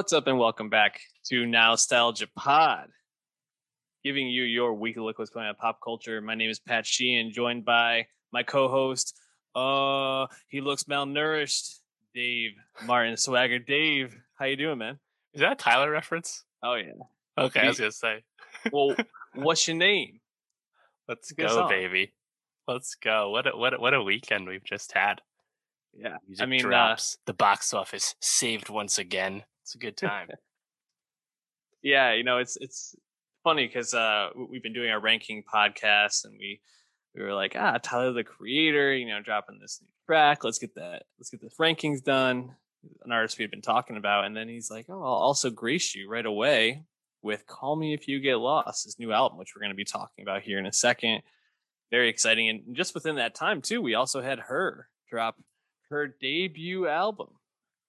What's up, and welcome back to Nostalgia Pod, giving you your weekly look what's going on pop culture. My name is Pat Sheehan, joined by my co-host. Uh, he looks malnourished. Dave Martin Swagger. Dave, how you doing, man? Is that a Tyler reference? Oh yeah. Okay, I was gonna say. Well, what's your name? Let's go, song. baby. Let's go. What a, what a, what a weekend we've just had. Yeah, Music mean, uh, drops. the box office saved once again. It's a good time. yeah. You know, it's it's funny because uh, we've been doing our ranking podcast, and we we were like, ah, Tyler the Creator, you know, dropping this new track. Let's get that. Let's get the rankings done. An artist we had been talking about, and then he's like, oh, I'll also grace you right away with "Call Me If You Get Lost," his new album, which we're going to be talking about here in a second. Very exciting, and just within that time too, we also had her drop her debut album.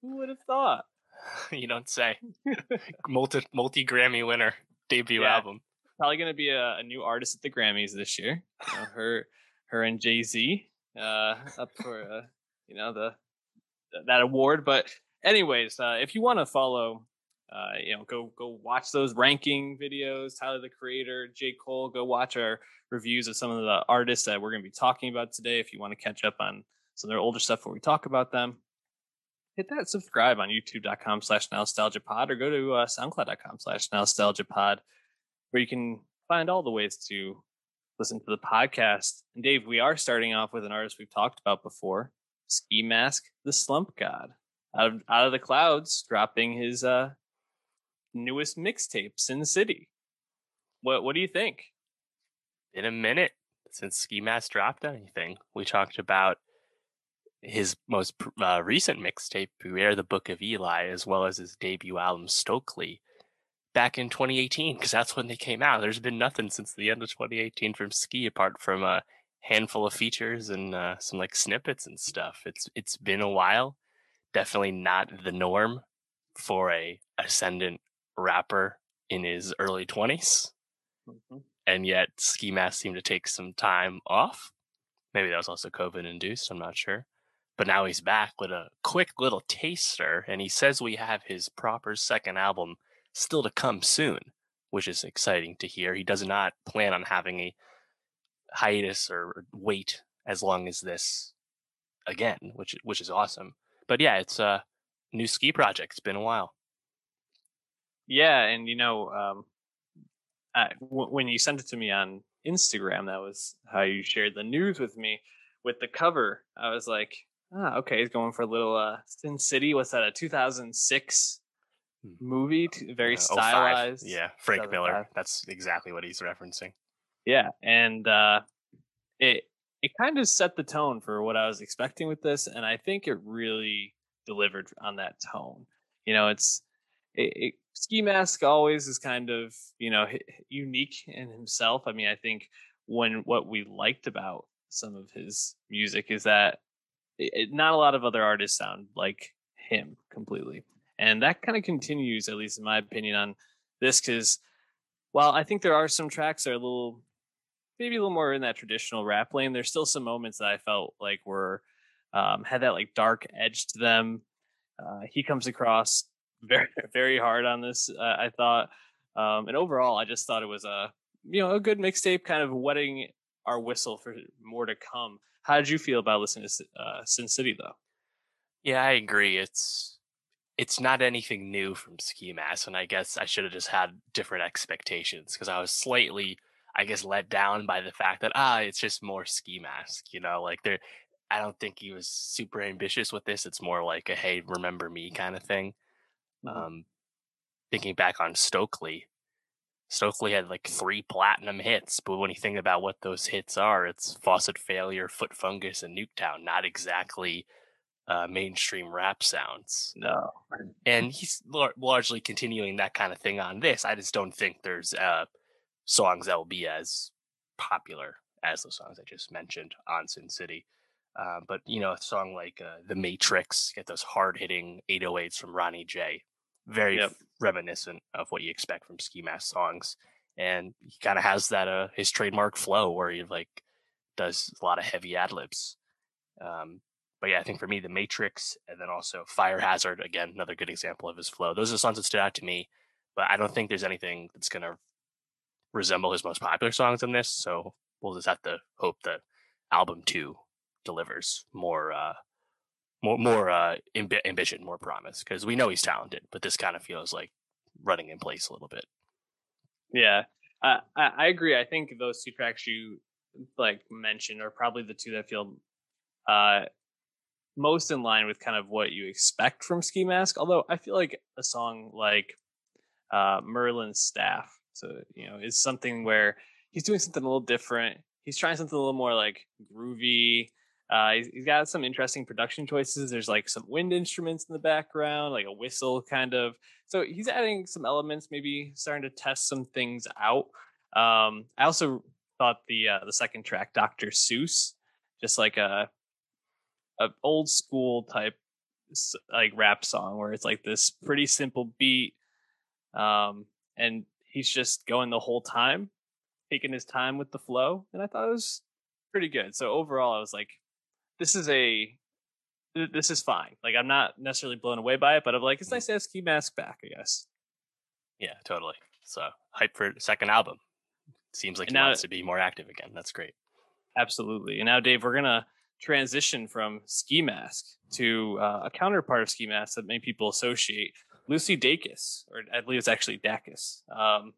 Who would have thought? you don't say. multi multi Grammy winner debut Yeah. album. Probably going to be a, a new artist at the Grammys this year. You know, her, her and Jay Z uh, up for uh, you know the that award. But anyways, uh, if you want to follow, uh, you know, go go watch those ranking videos. Tyler the Creator, J Cole. Go watch our reviews of some of the artists that we're going to be talking about today. If you want to catch up on some of their older stuff where we talk about them, hit that subscribe on youtube.com slash nostalgia pod or go to uh, soundcloud.com slash nostalgia pod where you can find all the ways to listen to the podcast. And Dave, we are starting off with an artist we've talked about before, Ski Mask, the Slump God, out of out of the clouds, dropping his uh newest mixtape, Sin City. What what do you think? In a minute since Ski Mask dropped anything, we talked about his most uh, recent mixtape, Beware the Book of Eli, as well as his debut album, Stokeley, back in 2018, because that's when they came out. There's been nothing since the end of 2018 from Ski, apart from a handful of features and uh, some like snippets and stuff. It's it's been a while. Definitely not the norm for a ascendant rapper in his early 20s and yet ski mask seemed to take some time off. Maybe that was also COVID induced, I'm not sure. But now he's back with a quick little taster, and he says we have his proper second album still to come soon, which is exciting to hear. He does not plan on having a hiatus or wait as long as this again, which which is awesome. But yeah, it's a new ski project. It's been a while. Yeah, and you know, um, I, w- when you sent it to me on Instagram, that was how you shared the news with me. With the cover, I was like, ah, okay, he's going for a little uh, Sin City. What's that? A 2006 Hmm. movie, very Uh, 05. stylized. Yeah, Frank Miller. That's exactly what he's referencing. Yeah, and uh, it it kind of set the tone for what I was expecting with this, and I think it really delivered on that tone. You know, it's it, it, Ski Mask always is kind of you know unique in himself. I mean, I think when what we liked about some of his music is that it, not a lot of other artists sound like him completely, and that kind of continues, at least in my opinion, on this because while I think there are some tracks that are a little maybe a little more in that traditional rap lane. There's still some moments that I felt like were um, had that like dark edge to them. Uh, he comes across very very hard on this. Uh, I thought, um, and overall, I just thought it was a you know a good mixtape, kind of wetting our whistle for more to come. How did you feel about listening to uh, Sin City though? Yeah, I agree. It's it's not anything new from Ski Mask, and I guess I should have just had different expectations because I was slightly, I guess, let down by the fact that ah, it's just more Ski Mask. You know, like there, I don't think he was super ambitious with this. It's more like a hey, remember me kind of thing. Mhm. Um, thinking back on Stokeley, Stokeley had like three platinum hits, but when you think about what those hits are, it's Faucet Failure, Foot Fungus, and Nuketown. Not exactly uh, mainstream rap sounds. No, And he's lar- largely continuing that kind of thing on this. I just don't think there's uh, songs that will be as popular as the songs I just mentioned on Sin City. Uh, but you know, a song like uh, "The Matrix," get those hard-hitting 808s from Ronnie J. Very Yep. reminiscent of what you expect from Ski Mask songs, and he kind of has that uh his trademark flow where he like does a lot of heavy ad libs. Um, but yeah, I think for me, The Matrix and then also Fire Hazard, again, another good example of his flow. Those are the songs that stood out to me, but I don't think there's anything that's going to resemble his most popular songs in this. So we'll just have to hope that album two delivers more, uh, more, more uh, amb- ambition, more promise, because we know he's talented, but this kind of feels like running in place a little bit. Yeah, I, I agree. I think those two tracks you like mentioned are probably the two that feel uh, most in line with kind of what you expect from Ski Mask. Although I feel like a song like uh, Merlin's Staff, so you know, is something where he's doing something a little different. He's trying something a little more like groovy. Uh, he's, he's got some interesting production choices. There's like some wind instruments in the background, like a whistle kind of. So he's adding some elements, maybe starting to test some things out. Um, I also thought the uh, the second track, Dr. Seuss, just like a a old school type like rap song where it's like this pretty simple beat um and he's just going the whole time taking his time with the flow and i thought it was pretty good so overall i was like this is a this is fine like i'm not necessarily blown away by it but i'm like it's nice to have ski mask back i guess yeah totally so hype for second album seems like and he now, wants to be more active again that's great absolutely and now dave we're gonna transition from Ski Mask to uh, a counterpart of Ski Mask that many people associate, Lucy Dacus, or I believe it's actually Dacus. Um,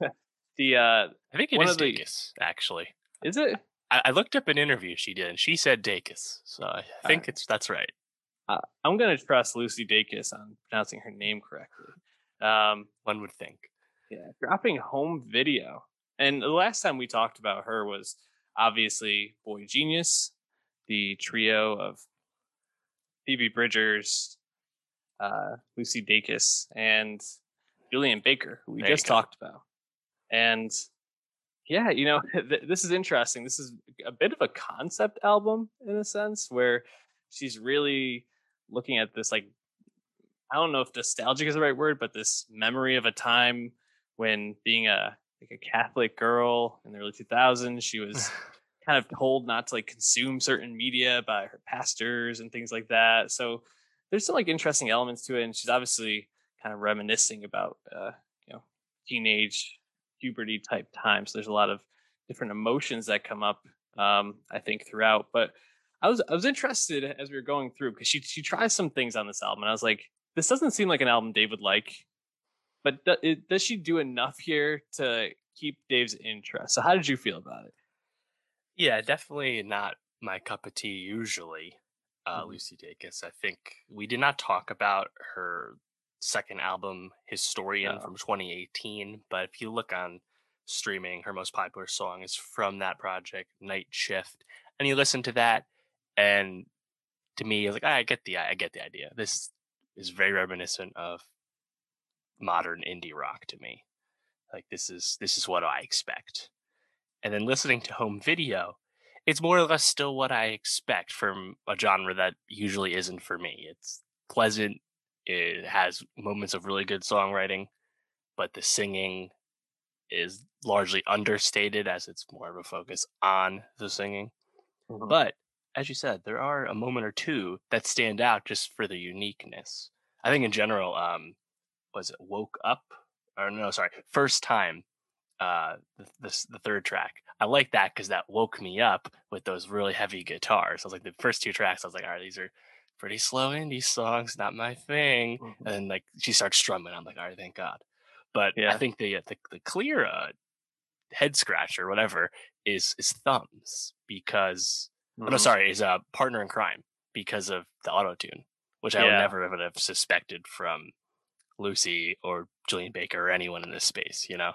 the uh, I think it is Dacus, the, actually. Is it? I, I, looked up an interview she did, and she said Dacus, so I think uh, it's that's right. Uh, I'm gonna trust Lucy Dacus on pronouncing her name correctly. Um, One would think. Yeah, dropping home video, and the last time we talked about her was obviously Boy Genius, the trio of Phoebe Bridgers, uh, Lucy Dacus, and Julien Baker, who we there just talked about. And yeah, you know, th- this is interesting. This is a bit of a concept album in a sense where she's really looking at this like I don't know if nostalgic is the right word, but this memory of a time when being a like a Catholic girl in the early 2000s, she was kind of told not to like consume certain media by her pastors and things like that. So there's some like interesting elements to it, and she's obviously kind of reminiscing about uh, you know teenage puberty type times. So there's a lot of different emotions that come up, um, I think, throughout. But I was I was interested as we were going through because she she tries some things on this album, and I was like, this doesn't seem like an album Dave would like. But th- it, does she do enough here to keep Dave's interest? So how did you feel about it? Yeah, definitely not my cup of tea usually, uh, mm-hmm. Lucy Dacus. I think we did not talk about her second album, Historian, from 2018. But if you look on streaming, her most popular song is from that project, Night Shift. And you listen to that, and to me, like, I get the I get the idea. This is very reminiscent of modern indie rock to me. Like this is this is what I expect and then listening to home video, it's more or less still what I expect from a genre that usually isn't for me. It's pleasant, it has moments of really good songwriting, but the singing is largely understated as it's more of a focus on the singing. Mm-hmm. But as you said, there are a moment or two that stand out just for the uniqueness. I think in general, um, was it woke up or no, sorry, first time uh, the, third track. I like that because that woke me up with those really heavy guitars. I was like, the first two tracks, I was like, all right, these are pretty slow indie songs, not my thing. Mm-hmm. And like she starts strumming, I'm like, all right, thank God. But yeah. I think the the, the clear uh, head scratch or whatever is is thumbs because mm-hmm. oh, no, sorry, is a uh, partner in crime because of the auto tune, which I would never would have suspected from Lucy or Julien Baker or anyone in this space, you know.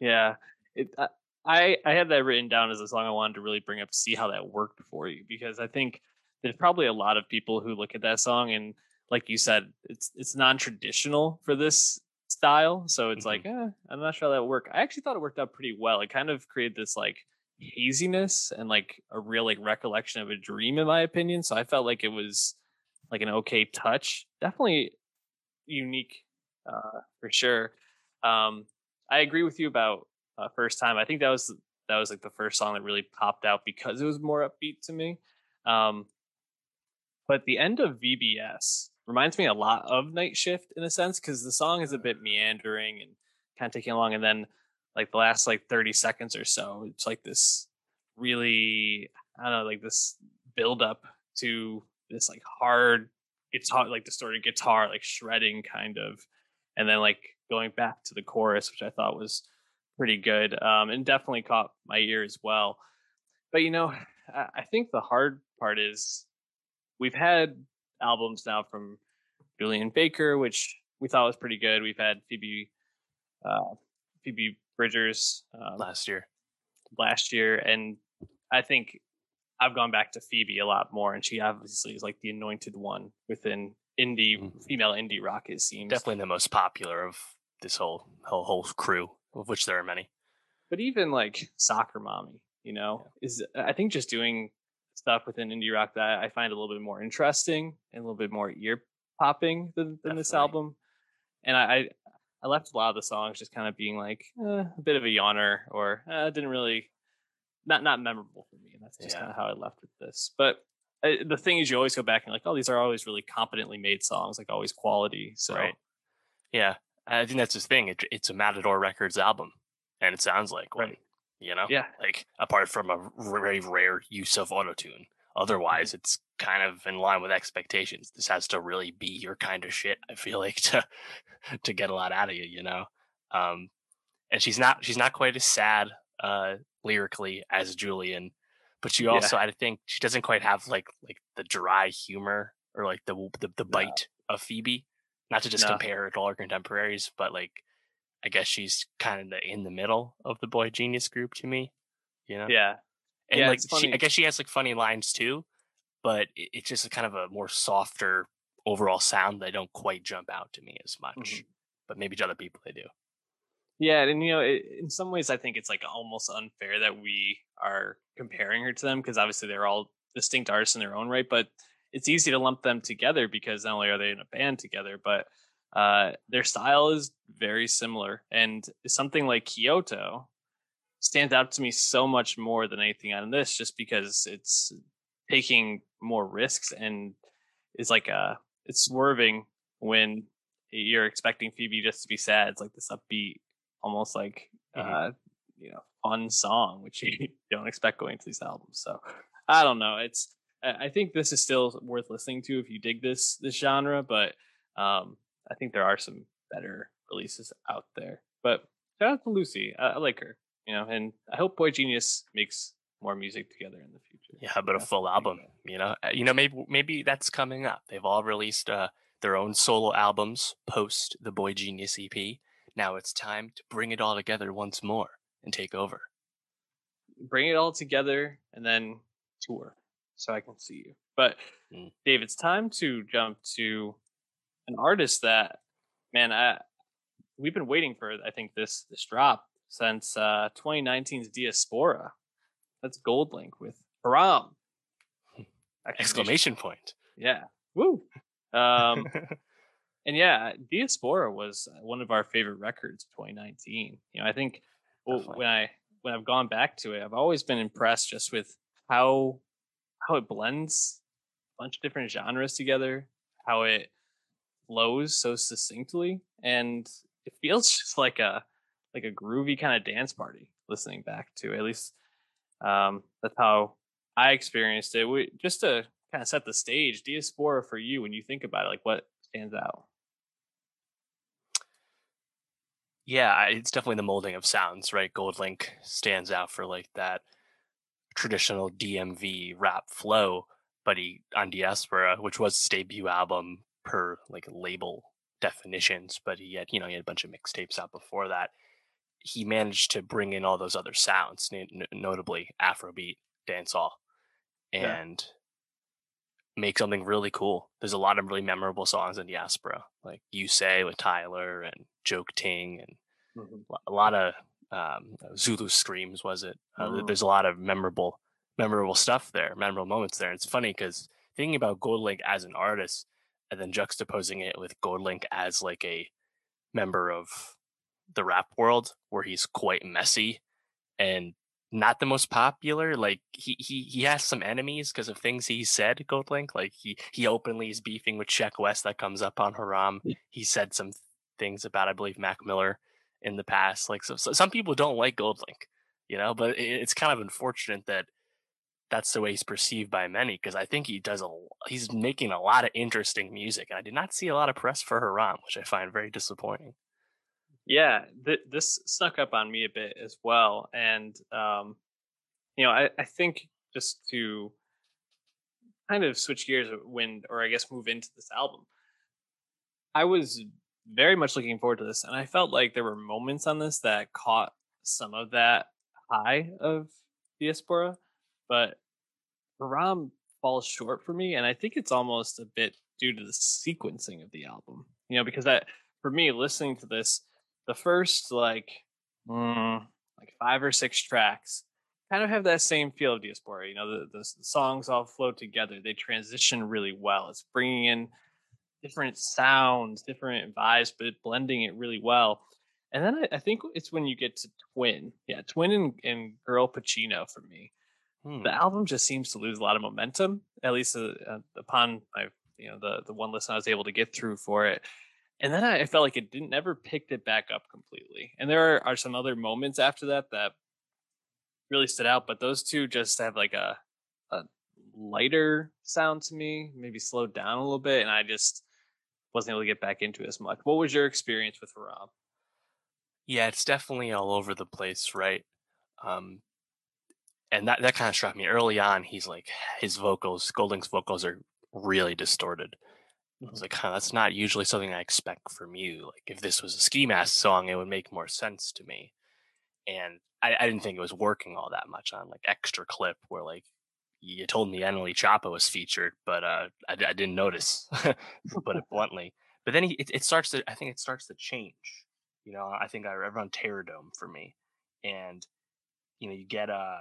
Yeah, it, I I had that written down as a song I wanted to really bring up to see how that worked for you because I think there's probably a lot of people who look at that song and like you said, it's it's non-traditional for this style, so it's mm-hmm. like eh, I'm not sure how that would work. I actually thought it worked out pretty well. It kind of created this like haziness and like a real like recollection of a dream in my opinion. So I felt like it was like an okay touch. Definitely unique uh, for sure. Um, I agree with you about uh, first time. I think that was that was like the first song that really popped out because it was more upbeat to me. Um, but the end of VBS reminds me a lot of Night Shift in a sense because the song is a bit meandering and kind of taking along, and then like the last like 30 seconds or so, it's like this really I don't know, like this build up to this like hard guitar, like distorted guitar, like shredding kind of, and then like going back to the chorus, which I thought was pretty good, um, and definitely caught my ear as well. But you know, I think the hard part is we've had albums now from Julien Baker, which we thought was pretty good. We've had Phoebe uh, Phoebe Bridgers um, last year, last year, and I think I've gone back to Phoebe a lot more, and she obviously is like the anointed one within indie mm-hmm. female indie rock. It seems definitely the most popular of this whole whole whole crew, of which there are many. But even like Soccer Mommy, you know, yeah. is I think just doing stuff within indie rock that I find a little bit more interesting and a little bit more ear popping than, than this album. And I, I left a lot of the songs just kind of being like eh, a bit of a yawner or eh, didn't really not not memorable for me, and that's just yeah. kind of how I left with this. But uh, the thing is, you always go back and like, oh, these are always really competently made songs, like always quality. So, right. yeah, I think that's the thing. It, it's a Matador Records album, and it sounds like one. You know, yeah. Like apart from a very rare use of auto tune, otherwise mm-hmm. it's kind of in line with expectations. This has to really be your kind of shit. I feel like to to get a lot out of you. You know, um, and she's not she's not quite as sad uh, lyrically as julien but she also yeah. I think she doesn't quite have like like the dry humor or like the the, the bite no. of Phoebe. Not to just no. compare her to all her contemporaries, but like I guess she's kind of the, in the middle of the boy genius group to me. You know? Yeah. And yeah, like she, I guess she has like funny lines too, but it, it's just a kind of a more softer overall sound that don't quite jump out to me as much. Mm-hmm. But maybe to other people they do. Yeah, and you know, it, in some ways, I think it's like almost unfair that we are comparing her to them because obviously they're all distinct artists in their own right. But it's easy to lump them together because not only are they in a band together, but uh, their style is very similar. And something like Kyoto stands out to me so much more than anything on this, just because it's taking more risks and is like a uh, it's swerving when you're expecting Phoebe just to be sad. It's like this upbeat almost like mm-hmm. uh, you know fun song, which you don't expect going to these albums. So I don't know. It's I think this is still worth listening to if you dig this this genre, but um, I think there are some better releases out there. But shout out to Lucy. I, I like her, you know, and I hope Boy Genius makes more music together in the future. Yeah, but a full album, you know, uh, you know, maybe maybe that's coming up. They've all released uh, their own solo albums post the Boy Genius EP. Now it's time to bring it all together once more and take over. Bring it all together and then tour so I can see you. But mm. Dave, it's time to jump to an artist that, man, I we've been waiting for. I think this this drop since uh 2019's Diaspora. That's GoldLink with Haram. Exclamation point. Yeah. Woo. Um and yeah, Diaspora was one of our favorite records of 2019. You know, I think well, when I when I've gone back to it, I've always been impressed just with how how it blends a bunch of different genres together, how it flows so succinctly, and it feels just like a like a groovy kind of dance party. Listening back to at least um, that's how I experienced it. We, just to kind of set the stage, Diaspora for you when you think about it, like what stands out? yeah, it's definitely the molding of sounds, right? GoldLink stands out for like that traditional DMV rap flow, but he on Diaspora, which was his debut album per like label definitions, but he had you know he had a bunch of mixtapes out before that. He managed to bring in all those other sounds, notably Afrobeat, dancehall, and yeah. make something really cool. There's a lot of really memorable songs in Diaspora, like "You Say" with Tyler and Joke Ting and mm-hmm. a lot of um, Zulu screams. Was it? Uh, mm-hmm. There's a lot of memorable, memorable stuff there, memorable moments there. And it's funny because thinking about GoldLink as an artist and then juxtaposing it with GoldLink as like a member of the rap world, where he's quite messy and not the most popular. Like he he he has some enemies because of things he said. Goldlink, like he he openly is beefing with Check West. That comes up on Haram. He said some things about I believe Mac Miller in the past. Like so, so some people don't like Goldlink, you know, but it, it's kind of unfortunate that that's the way he's perceived by many because I think he does a he's making a lot of interesting music. And I did not see a lot of press for Haram, which I find very disappointing. Yeah, th- this snuck up on me a bit as well, and um, you know, I, I think just to kind of switch gears when, or I guess move into this album, I was very much looking forward to this, and I felt like there were moments on this that caught some of that high of Diaspora, but Haram falls short for me, and I think it's almost a bit due to the sequencing of the album. You know, because that for me, listening to this, the first like mm, like five or six tracks kind of have that same feel of Diaspora. You know, the, the songs all flow together. They transition really well. It's bringing in different sounds, different vibes, but blending it really well. And then I, I, think it's when you get to Twin. Yeah, Twin and, and Girl Pacino for me. Hmm. The album just seems to lose a lot of momentum, at least uh, uh, upon my, you know, the, the one listen I was able to get through for it and then I felt like it didn't never picked it back up completely. And there are, are some other moments after that that really stood out, but those two just have like a a lighter sound to me, maybe slowed down a little bit, and I just wasn't able to get back into it as much. What was your experience with Rob? Yeah, it's definitely all over the place, right? Um, and that that kind of struck me early on. He's like his vocals, GoldLink's vocals are really distorted. I was like, huh, that's not usually something I expect from you. Like, if this was a ski mask song, it would make more sense to me. And I, I didn't think it was working all that much on like extra clip where like you told me NLE Choppa was featured, but uh, I, I didn't notice, put it bluntly. But then he, it, it, starts to, I think it starts to change. You know, I think I run Terrordome for me, and you know, you get uh,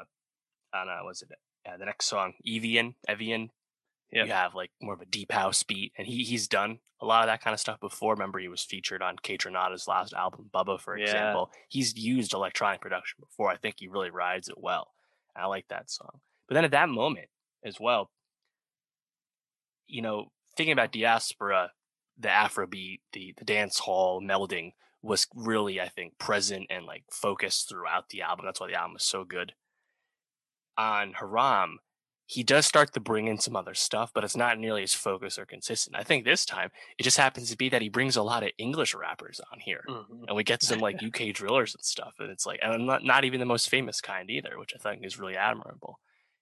Don't know, was it uh, the next song, Evian, Evian Yep. You have like more of a deep house beat, and he he's done a lot of that kind of stuff before. Remember, he was featured on Kaytranada's last album, Bubba, for example. Yeah. He's used electronic production before. I think he really rides it well. I like that song. But then at that moment as well, you know, thinking about diaspora, the Afrobeat, the the dance hall melding was really, I think, present and like focused throughout the album. That's why the album is so good. On Haram, he does start to bring in some other stuff, but it's not nearly as focused or consistent. I think this time it just happens to be that he brings a lot of English rappers on here, mm-hmm. and we get some like UK drillers and stuff, and it's like, and I'm not not even the most famous kind either, which I think is really admirable.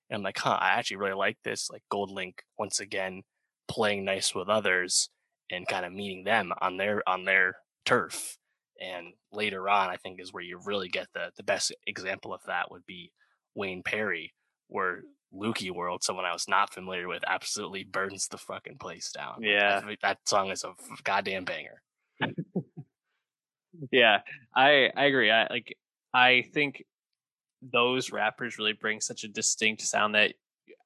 And I'm like, huh, I actually really like this. Like Goldlink once again playing nice with others and kind of meeting them on their on their turf. And later on, I think is where you really get the the best example of that would be Wayne Perry, where Lukey World, someone I was not familiar with, absolutely burns the fucking place down. Yeah, that song is a goddamn banger. yeah, I I agree. I like I think those rappers really bring such a distinct sound that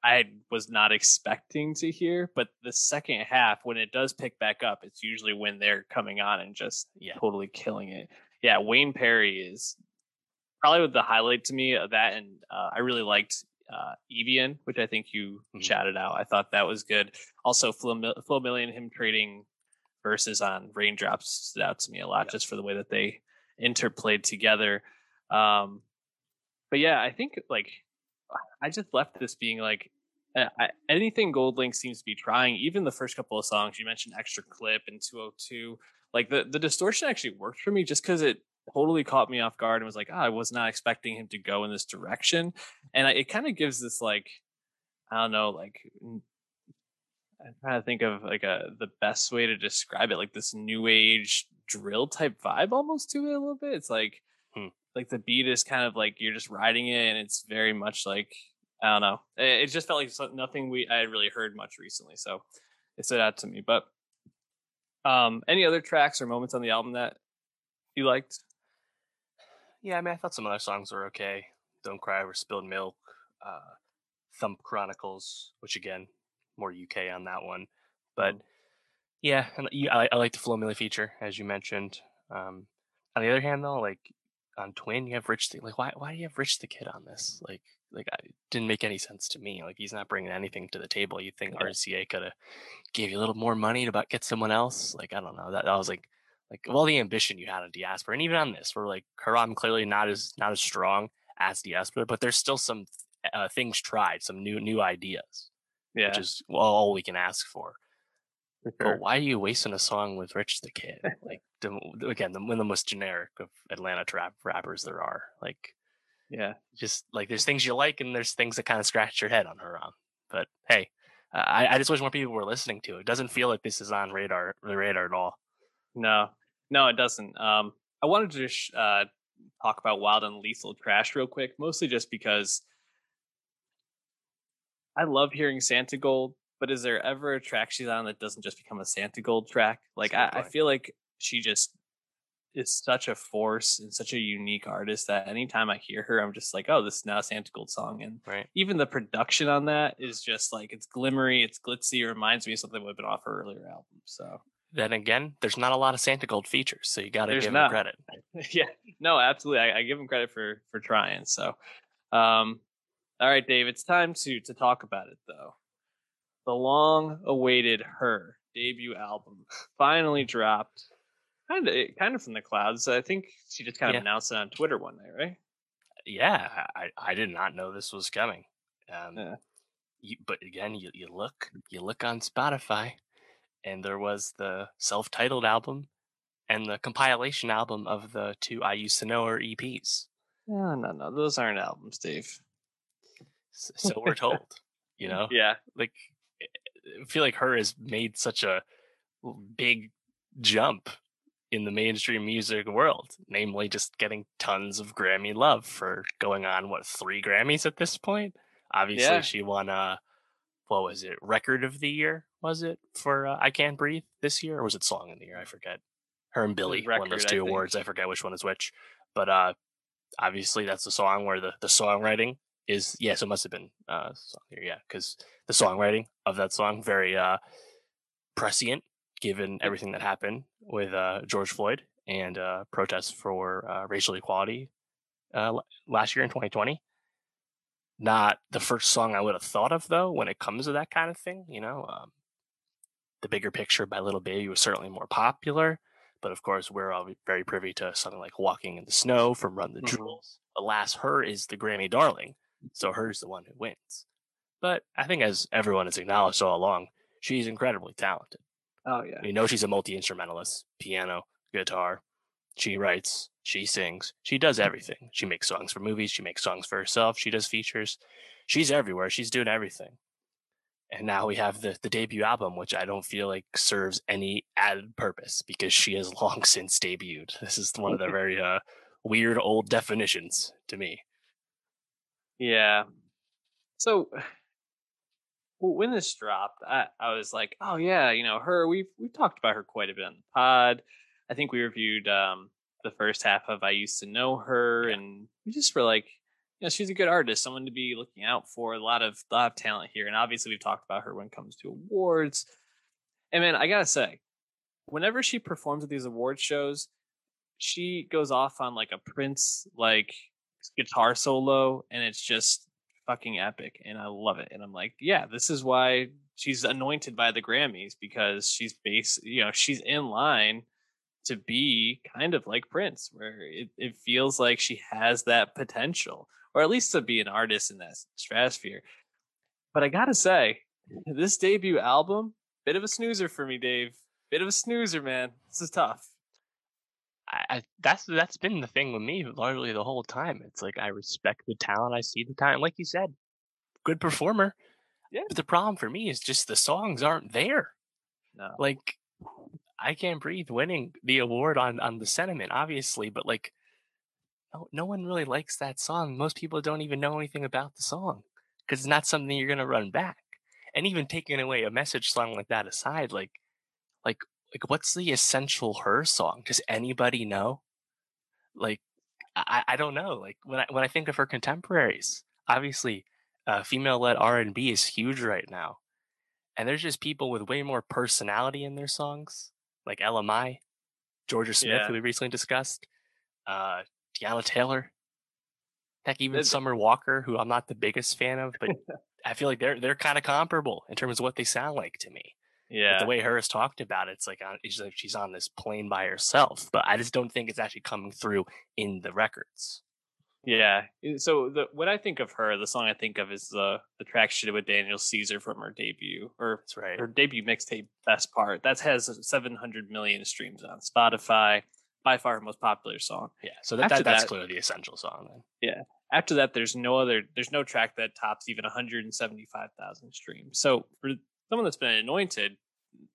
I was not expecting to hear. But the second half, when it does pick back up, it's usually when they're coming on and just yeah. totally killing it. Yeah, Wayne Perry is probably with the highlight to me of that, and uh, I really liked uh, Evian, which I think you mm-hmm. chatted out. I thought that was good. Also, Flo, Flo Million, him trading verses on Raindrops stood out to me a lot, yeah. just for the way that they interplayed together. Um, but yeah, I think like I just left this being like I, anything Goldlink seems to be trying. Even the first couple of songs you mentioned, extra clip and 202, like the the distortion actually worked for me just because it totally caught me off guard and was like, oh, I was not expecting him to go in this direction. And it kind of gives this like, I don't know, like I'm trying to think of like a the best way to describe it, like this new age drill type vibe almost to it a little bit. It's like hmm. like the beat is kind of like you're just riding it, and it's very much like I don't know. It, it just felt like nothing we I had really heard much recently, so it stood out to me. But um, any other tracks or moments on the album that you liked? Yeah, I mean, I thought some other songs were okay. Don't Cry Over Spilled Milk, uh, Thump Chronicles, which again, more UK on that one. But mm. yeah, and I, I like the Flo Milli feature, as you mentioned. Um, on the other hand, though, like on Twin, you have Rich. The, like, why why do you have Rich the Kid on this? Like, like I didn't make any sense to me. Like, he's not bringing anything to the table. You think. RCA could have gave you a little more money to get someone else? Like, I don't know. That, that was like like all the ambition you had on diaspora, and even on this, we're like Haram clearly not as not as strong as diaspora, but there's still some uh, things tried, some new new ideas. Yeah, which is well, all we can ask for. for sure. But why are you wasting a song with Rich the Kid? like the, again, the, one of the most generic of Atlanta trap rappers there are. Like, yeah, just like there's things you like, and there's things that kind of scratch your head on on. But hey, uh, I, I just wish more people were listening to it. It doesn't feel like this is on radar the radar at all. No, no, it doesn't. Um, I wanted to just uh, talk about Wild and Lethal Trash real quick, mostly just because I love hearing Santigold, but is there ever a track she's on that doesn't just become a Santigold track? Like I, I, feel like she just is such a force and such a unique artist that anytime I hear her, I'm just like, oh, this is now a Santigold song. And right. even the production on that is just like it's glimmery, it's glitzy, it reminds me of something that would have been off her earlier album. So then again, there's not a lot of Santigold features, so you got to give not. him credit. yeah, no, absolutely. I, I, give him credit for for trying. So, um, all right, Dave, it's time to to talk about it though. The long-awaited her debut album finally dropped, kind of kind of from the clouds. I think she just kind of yeah. announced it on Twitter one night, right? Yeah, I I did not know this was coming. Um, yeah. You, but again, you, you look you look on Spotify and there was the self-titled album and the compilation album of the two I used to know her EPs. No, oh, no, no, those aren't albums, Dave. So we're told, you mm, know. Yeah, like eh, eh, I feel like her has made such a big jump in the mainstream music world, namely just getting tons of Grammy love for going on what three Grammys at this point. Obviously, yeah. she won a what was it record of the year was it for uh, I Can't Breathe this year or was it song of the year? I forget. Her and Billie record, won those two I awards I forget which one is which but uh obviously that's the song where the the songwriting is yes yeah, so it must have been uh song here yeah because the songwriting of that song very uh prescient given everything that happened with uh George Floyd and uh protests for uh, racial equality uh last year in 2020 not the first song I would have thought of though when it comes to that kind of thing. You know, um, the bigger picture by Lil Baby was certainly more popular, but of course we're all very privy to something like Walking in the Snow from Run the mm-hmm. Jewels. Alas, her is the Grammy darling, so her's the one who wins. But I think, as everyone has acknowledged all along, she's incredibly talented. Oh yeah, you know she's a multi instrumentalist, piano, guitar. She writes, she sings. She does everything. She makes songs for movies. She makes songs for herself. She does features. She's everywhere. She's doing everything. And now we have the, the debut album, which I don't feel like serves any added purpose because she has long since debuted. This is one of the very uh, weird old definitions to me. Yeah. So when this dropped, I, I was like, oh yeah, you know, her we've we've talked about her quite a bit on the pod. I think we reviewed um the first half of I used to know her, and we just were like, you know, she's a good artist, someone to be looking out for. A lot of a lot of talent here, and obviously we've talked about her when it comes to awards. And man, I gotta say, whenever she performs at these award shows, she goes off on like a Prince like guitar solo, and it's just fucking epic, and I love it. And I'm like, yeah, this is why she's anointed by the Grammys because she's base, you know, she's in line to be kind of like Prince, where it, it feels like she has that potential, or at least to be an artist in that stratosphere. But I gotta say, this debut album, bit of a snoozer for me, Dave. Bit of a snoozer, man. This is tough. I, that's that's been the thing with me largely the whole time. It's like I respect the talent, I see the talent, like you said, good performer. Yeah. But the problem for me is just the songs aren't there. No. Like I Can't Breathe winning the award on on the sentiment, obviously, but like no, no one really likes that song. Most people don't even know anything about the song because it's not something you're gonna run back. And even taking away a message song like that aside, like like like what's the essential her song? Does anybody know? Like I, I don't know. Like when I when I think of her contemporaries, obviously uh, female led R and B is huge right now. And there's just people with way more personality in their songs like LMI, Jorja Smith, yeah. who we recently discussed, uh, Teyana Taylor. Heck, even Summer Walker, who I'm not the biggest fan of, but I feel like they're they're kind of comparable in terms of what they sound like to me. Yeah, but the way her has talked about it, it's like it's like she's on this plane by herself. But I just don't think it's actually coming through in the records. Yeah. Eh, so the when I think of her, the song I think of is the the track she did with Daniel Caesar from her debut, or That's right. her debut mixtape, Best Part. That has uh, 700 million streams on Spotify. By far her most popular song. Yeah. So that, that that's that, clearly the essential song then. Yeah. After that, there's no other. There's no track that tops even 175,000 streams. So for someone that's been anointed,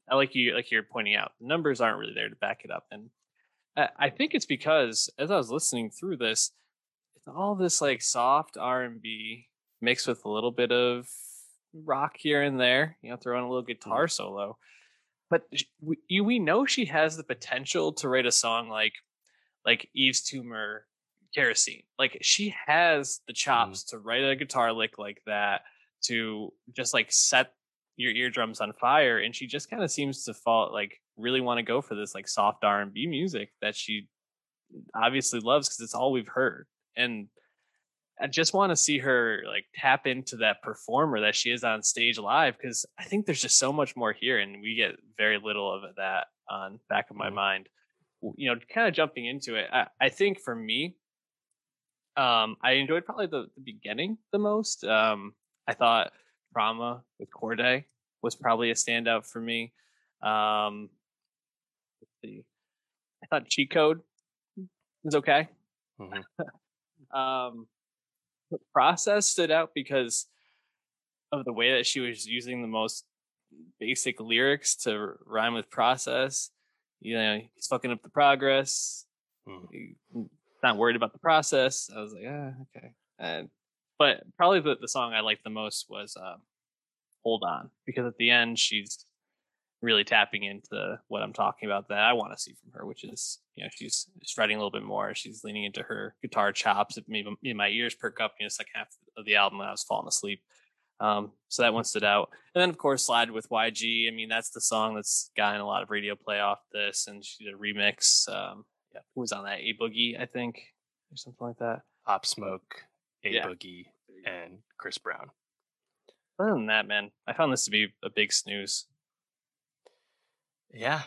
I like you like you're pointing out, the numbers aren't really there to back it up, and uh, I think it's because as I was listening through this all this like soft R&B mixed with a little bit of rock here and there, you know, throw in a little mm-hmm. guitar solo. But we, we know she has the potential to write a song like like Yves Tumor Kerosene. Like she has the mm-hmm. chops mm. to write a guitar lick like that to just like set your eardrums on fire and she just kind of seems to fall like really want to go for this like soft R&B music that she obviously loves cuz it's all we've heard and I just want to see her like tap into that performer that she is on stage live because I think there's just so much more here, and we get very little of that on back of my mm-hmm. mind. You know, kind of jumping into it, I, I think for me, um, I enjoyed probably the, the beginning the most. Um, I thought Trauma with Cordae was probably a standout for me. Um, I thought Cheat Code was okay. Mm-hmm. um, process stood out because of the way that she was using the most basic lyrics to rhyme with process. You know, he's fucking up the progress. Hmm. Not worried about the process. I was like, ah, okay. And but probably the, the song I liked the most was uh, "Hold On" because at the end she's really tapping into what I'm talking about that I want to see from her, which is, you know, she's writing a little bit more. She's leaning into her guitar chops. It made, made my ears perk up in the second half of the album when I was falling asleep. Um, so that one stood out. And then, of course, Slide with YG. I mean, that's the song that's gotten a lot of radio play off this. And she did a remix. Um, yeah, who was on that? A Boogie, I think, or something like that. Pop Smoke, A yeah. Boogie, and Chris Brown. Other than that, man, I found this to be a big snooze. Yeah,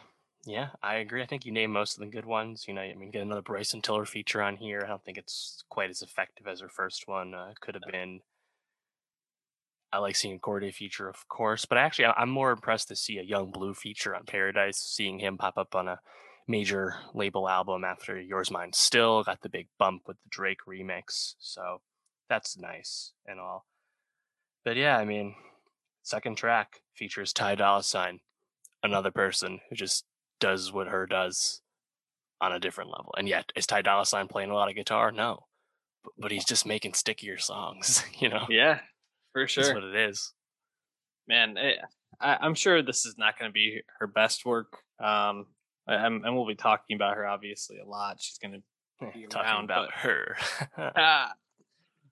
yeah, I agree. I think you named most of the good ones. You know, I mean, get another Bryson Tiller feature on here. I don't think it's quite as effective as her first one uh, could have been. I like seeing a Cordae feature, of course, but actually, I'm more impressed to see a Yung Bleu feature on Paradise. Seeing him pop up on a major label album after You're Mines Still got the big bump with the Drake remix, so that's nice and all. But yeah, I mean, second track features Ty Dolla Sign another person who just does what her does on a different level. And yet, is Ty Dolla Sign playing a lot of guitar? No, but, but he's just making stickier songs. You know? Yeah, for sure. That's what it is. Man, it, I, am sure this is not going to be her best work. Um, and, and we'll be talking about her obviously a lot. She's going to be talking around, about but, her.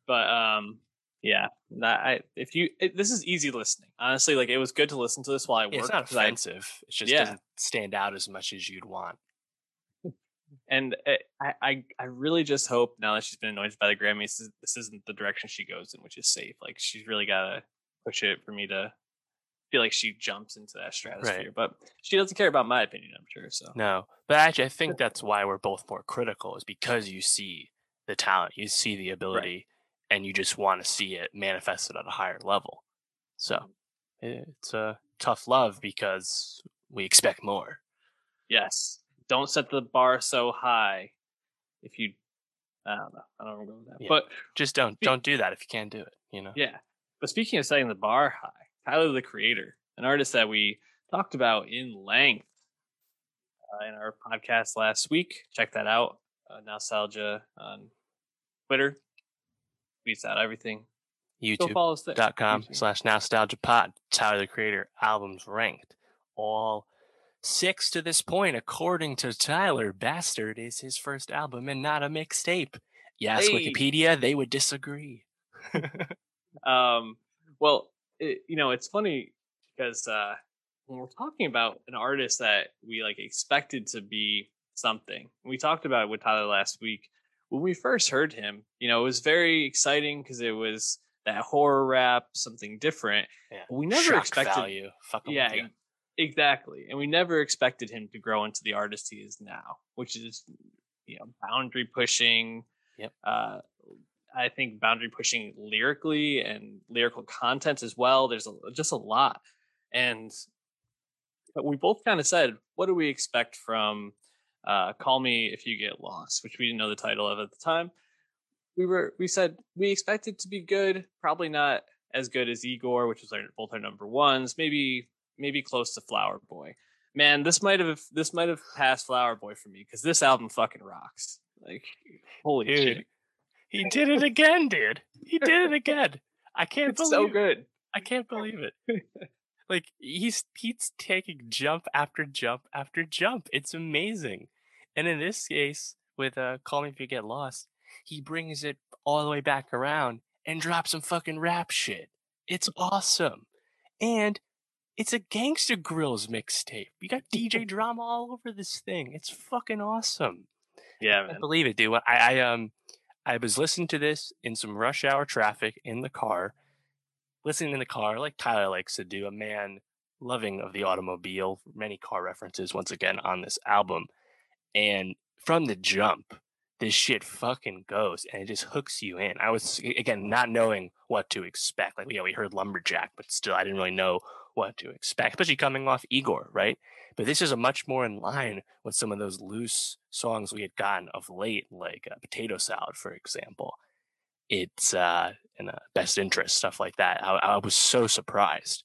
but um, yeah, that I if you it, this is easy listening. Honestly, like it was good to listen to this while I worked. It's not offensive. I, it just yeah. doesn't stand out as much as you'd want. And it, I, I, I really just hope now that she's been anointed by the Grammys, this, this isn't the direction she goes in, which is safe. Like she's really got to push it for me to feel like she jumps into that stratosphere. Right. But she doesn't care about my opinion, I'm sure. So no, but actually, I think that's why we're both more critical, is because you see the talent, you see the ability. Right and you just want to see it manifested at a higher level. So it's a tough love because we expect more. Yes. Don't set the bar so high. If you, I don't know. I don't remember that. Yeah. But just don't don't do that if you can't do it. You know. Yeah. But speaking of setting the bar high, Tyler the Creator, an artist that we talked about in length uh, in our podcast last week. Check that out. Uh, Nostalgia on Twitter tweets out everything. YouTube.com slash nostalgia pod. Tyler the Creator albums ranked. All six to this point, according to Tyler. Bastard is his first album and not a mixtape. Yes, hey. Wikipedia, they would disagree. um, well, it, you know, it's funny because uh, when we're talking about an artist that we like expected to be something, we talked about it with Tyler last week when we first heard him, you know, it was very exciting because it was that horror rap, something different. Yeah. We never Shock expected. value. Yeah, exactly. And we never expected him to grow into the artist he is now, which is, you know, boundary pushing. Yep. Uh, I think boundary pushing lyrically and lyrical content as well. There's a, just a lot, and but we both kind of said, "What do we expect from uh, Call Me If You Get Lost?" Which we didn't know the title of at the time. We were we said we expected to be good, probably not as good as Igor, which was our, both our number ones. Maybe maybe close to Flower Boy. Man, this might have this might have passed Flower Boy for me because this album fucking rocks. Like, holy Dude, shit, He did it again, dude. He did it again. I can't believe it's believe so it. good. I can't believe it. like he's he's taking jump after jump after jump. It's amazing. And in this case, with uh Call Me If You Get Lost, he brings it all the way back around and drops some fucking rap shit. It's awesome. And it's a Gangsta Grillz mixtape. You got DJ drama all over this thing. It's fucking awesome. Yeah, I man. can't believe it, dude. I, I um I was listening to this in some rush hour traffic in the car, listening in the car like Tyler likes to do, a man loving of the automobile, many car references once again on this album. And from the jump, this shit fucking goes and it just hooks you in. I was again not knowing what to expect. Like, yeah, we heard Lumberjack, but still I didn't really know what to expect, especially coming off Igor, right? But this is a much more in line with some of those loose songs we had gotten of late, like uh, Potato Salad, for example. It's uh, in uh, Best Interest, stuff like that. I, I was so surprised.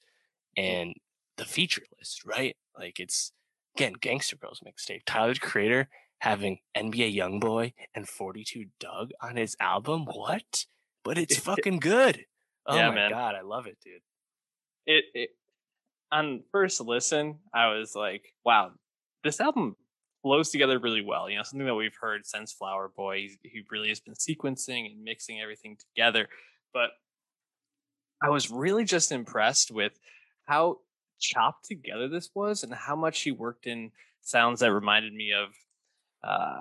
And the feature list, right? Like it's, again, Gangsta Grillz mixtape. Tyler, the creator, having NBA Youngboy and 42 Dugg on his album. What? But it's fucking good. Oh Yeah, my man. God, I love it, dude. it, it on first listen, I was like, wow, this album flows together really well. You know, something that we've heard since Flower Boy. He's, he really has been sequencing and mixing everything together. But I was really just impressed with how chopped together this was and how much he worked in sounds that reminded me of uh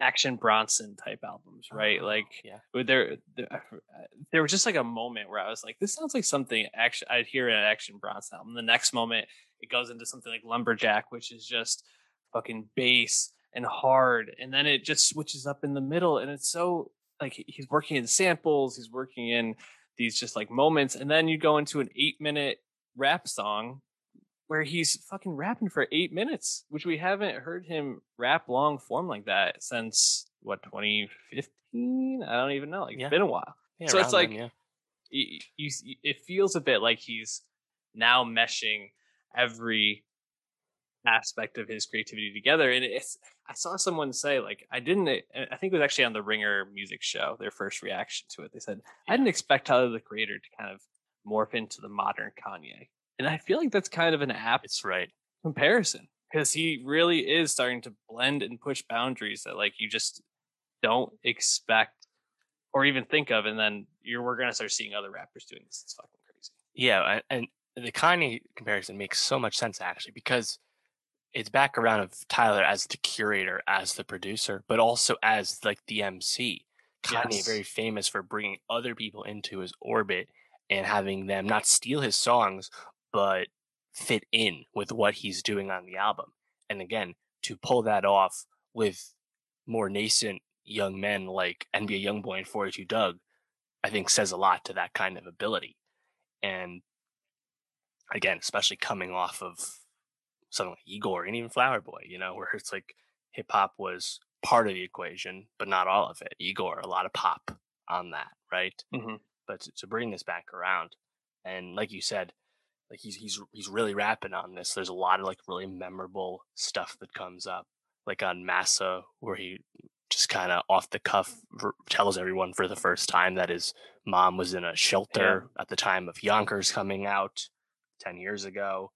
Action Bronson type albums, right? Oh, Like yeah. there, there, uh, there was just like a moment where I was like, this sounds like something action I'd hear in an Action Bronson album. The next moment, it goes into something like Lumberjack, which is just fucking bass and hard, and then it just switches up in the middle, and it's so like he's working in samples, he's working in these just like moments, and then you go into an eight minute rap song where he's fucking rapping for eight minutes, which we haven't heard him rap long form like that since what 2015. I don't even know. Like Yeah. it's been a while. Yeah, So it's around then, like- yeah. You, you, you- it feels a bit like he's now meshing every aspect of his creativity together. And it's I saw someone say like I didn't. Eh, I think it was actually on the Ringer Music Show. Their first reaction to it, they said I didn't expect Tyler the Creator to kind of morph into the modern Kanye. And I feel like that's kind of an apt It's right. comparison because he really is starting to blend and push boundaries that like you just don't expect or even think of and then you're we're gonna start seeing other rappers doing this it's fucking crazy Yeah, and the Kanye comparison makes so much sense actually because it's back around of Tyler as the curator, as the producer, but also as like the MC. Kanye Yes. very famous for bringing other people into his orbit and having them not steal his songs, but fit in with what he's doing on the album. And again, to pull that off with more nascent young men like NBA Youngboy and 42 Dugg, I think says a lot to that kind of ability. And again, especially coming off of something like Igor and even Flower Boy, you know, where it's like hip hop was part of the equation, but not all of it. Igor, a lot of pop on that, right? Mhm. But to, to bring this back around, and like you said, like he's he's he's really rapping on this. There's a lot of like really memorable stuff that comes up, like on Massa, where he just kind of off the cuff r- tells everyone for the first time that his mom was in a shelter at the time of Yonkers coming out 10 years ago.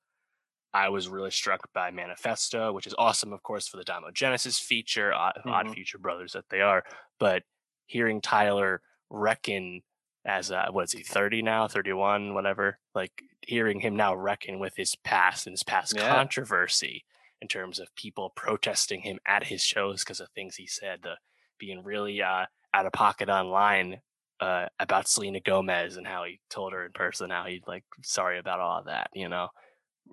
I was really struck by Manifesto, which is awesome, of course, for the Domo Genesis feature, Odd, Odd Mhm. Future Brothers that they are. But hearing Tyler reckon as, uh, what is he, 30 now, 31, whatever, like hearing him now reckon with his past and his past Yeah. controversy in terms of people protesting him at his shows because of things he said, the being really uh, out of pocket online uh, about Selena Gomez and how he told her in person how he'd like sorry about all of that, you know,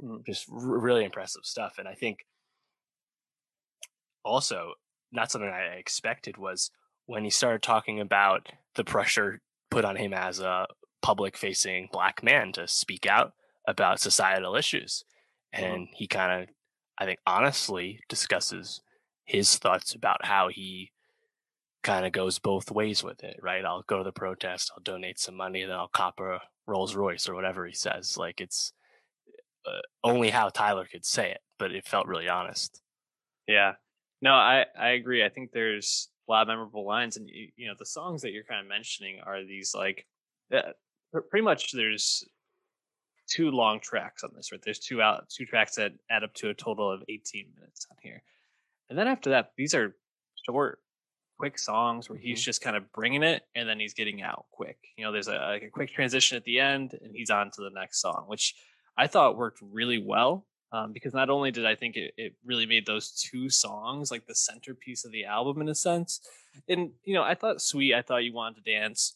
mm, just r- really impressive stuff. And I think also not something I expected was when he started talking about the pressure put on him as a public facing black man to speak out about societal issues. Mm-hmm. And he kind of, I think, honestly discusses his thoughts about how he kind of goes both ways with it, right? I'll go to the protest, I'll donate some money, then I'll cop a Rolls Royce or whatever he says. Like it's uh, only how Tyler could say it, but it felt really honest. Yeah. No, I I agree. I think there's a lot of memorable lines, and you, you know the songs that you're kind of mentioning are these like uh, pretty much there's two long tracks on this, right? There's two out two tracks that add up to a total of 18 minutes on here, and then after that, these are short quick songs where he's mm-hmm. just kind of bringing it and then he's getting out quick. You know, there's a, like a quick transition at the end and he's on to the next song, which I thought worked really well um, because not only did I think it, it really made those two songs like the centerpiece of the album in a sense, and you know, I thought "Sweet," I thought "You Want to Dance"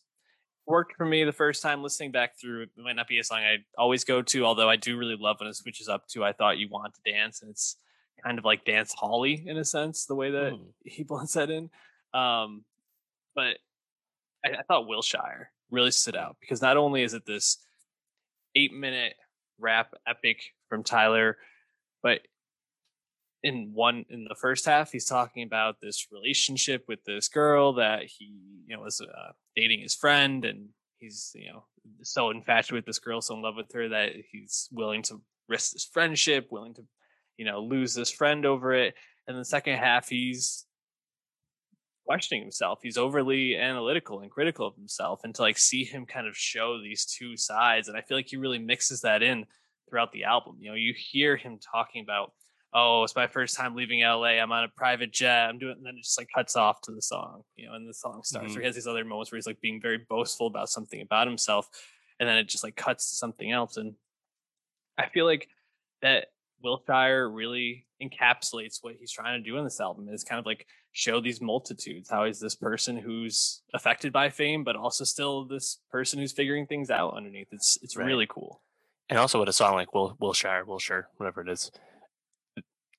worked for me the first time listening back through. It might not be a song I always go to, although I do really love when it switches up to "I Thought You Want to Dance," and it's kind of like dance holly in a sense, the way that mm. he blends that in. Um, but I, I thought Wilshire really stood out because not only is it this eight minute rap epic from Tyler, but in one in the first half he's talking about this relationship with this girl that he you know was uh, dating his friend and he's you know so infatuated with this girl so in love with her that he's willing to risk this friendship willing to you know lose this friend over it. And the second half he's questioning himself. He's overly analytical and critical of himself, and to like see him kind of show these two sides, and I feel like he really mixes that in throughout the album. You know, you hear him talking about, "Oh, it's my first time leaving LA. I'm on a private jet. I'm doing," and then it just like cuts off to the song. You know, and the song starts. Mm-hmm. Or he has these other moments where he's like being very boastful about something about himself, and then it just like cuts to something else. And I feel like that Wilshire really encapsulates what he's trying to do in this album is kind of like show these multitudes. How he's this person who's affected by fame but also still this person who's figuring things out underneath. It's it's right. really cool. And also with a song like Will Wilshire Wilshire whatever it is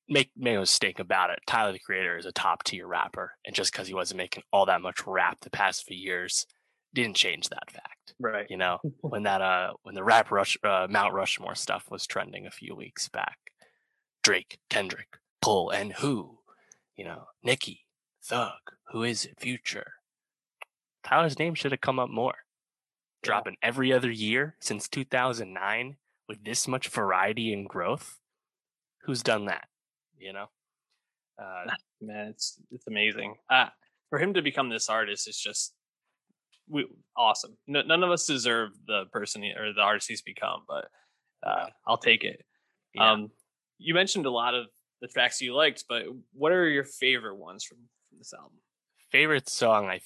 make make no mistake about it. Tyler the Creator is a top tier rapper and just because he wasn't making all that much rap the past few years didn't change that fact right. you know? When that uh when the rap rush uh, Mount Rushmore stuff was trending a few weeks back Drake, Kendrick, Cole, and who? You know, Nicki, Thug, who is it? Future. Tyler's name should have come up more. Dropping every other year since 2009 with this much variety and growth. Who's done that? You know? Uh, Man, it's it's amazing. Uh, for him to become this artist is just we, awesome. No, none of us deserve the person or the artist he's become, but uh, I'll take it. Yeah. Um, you mentioned a lot of the tracks you liked, but what are your favorite ones from, from this album? Favorite song, I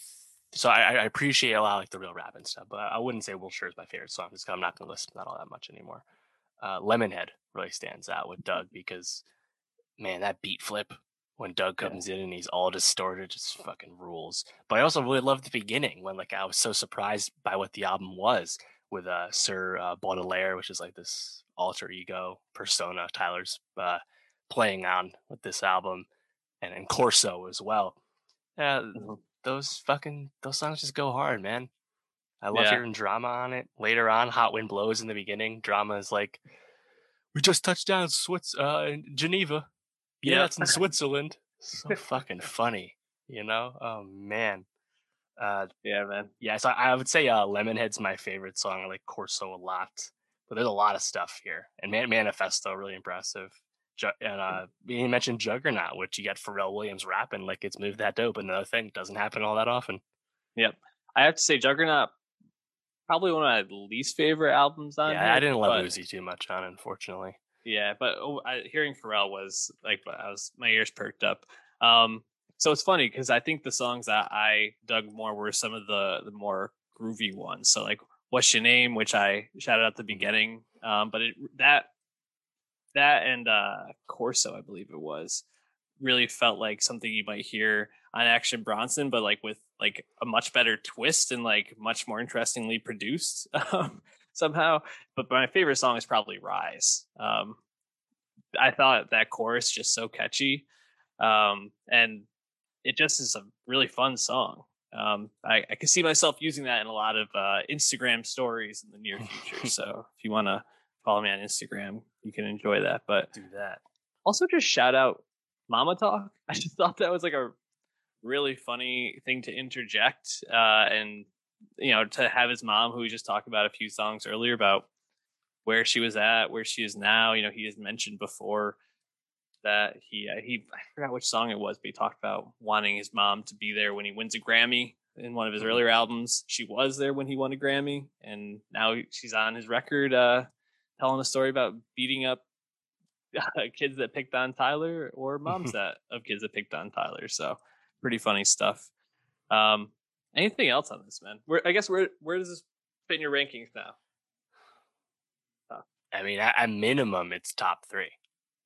so I, I, appreciate a lot like the real rap and stuff, but I wouldn't say Wilshire is my favorite song just because I'm not going to listen to that all that much anymore. Uh, Lemonhead really stands out with Dugg because, man, that beat flip when Dugg comes yeah. in and he's all distorted just fucking rules. But I also really loved the beginning when like I was so surprised by what the album was with uh, Sir uh, Baudelaire, which is like this alter ego persona Tyler's uh, playing on with this album, and and Corso as well. Yeah, mm-hmm. those fucking those songs just go hard, man. I love yeah. hearing drama on it. Later on, Hot Wind Blows in the beginning. Drama is like, we just touched down Swiss, uh, in Geneva. Yeah, that's in Switzerland. So fucking funny, you know? Oh man. Uh, yeah, man. Yeah, so I would say uh, Lemonhead's my favorite song. I like Corso a lot but there's a lot of stuff here. And Man- Manifesto, really impressive. Ju- and uh, you mentioned Juggernaut, which you got Pharrell Williams rapping like it's moved that dope. and Another thing doesn't happen all that often. Yep, I have to say Juggernaut, probably one of my least favorite albums on. Yeah, here, I didn't love but, Uzi too much on, unfortunately. Yeah, but oh, I, hearing Pharrell was like I was my ears perked up. Um, so it's funny because I think the songs that I dug more were some of the the more groovy ones. So like what's your name, which I shouted out at the beginning. Um, but it that that and uh Corso, I believe it was, really felt like something you might hear on Action Bronson, but like with like a much better twist and like much more interestingly produced um, somehow. But my favorite song is probably Rise. Um, I thought that chorus just so catchy, um, and it just is a really fun song. Um, I, I can see myself using that in a lot of uh, Instagram stories in the near future. so if you want to follow me on Instagram, you can enjoy that. But do that. Also, just shout out Mama Talk. I just thought that was like a really funny thing to interject uh, and you know to have his mom who we just talked about a few songs earlier about where she was at where she is now you know he has mentioned before that he uh, he I forgot which song it was but he talked about wanting his mom to be there when he wins a Grammy in one of his mm-hmm. earlier albums she was there when he won a Grammy and now she's on his record uh telling a story about beating up kids that picked on Tyler or moms that of kids that picked on Tyler so pretty funny stuff. Um, anything else on this, man? Where I guess where where does this fit in your rankings now? I mean, at, minimum, it's top three.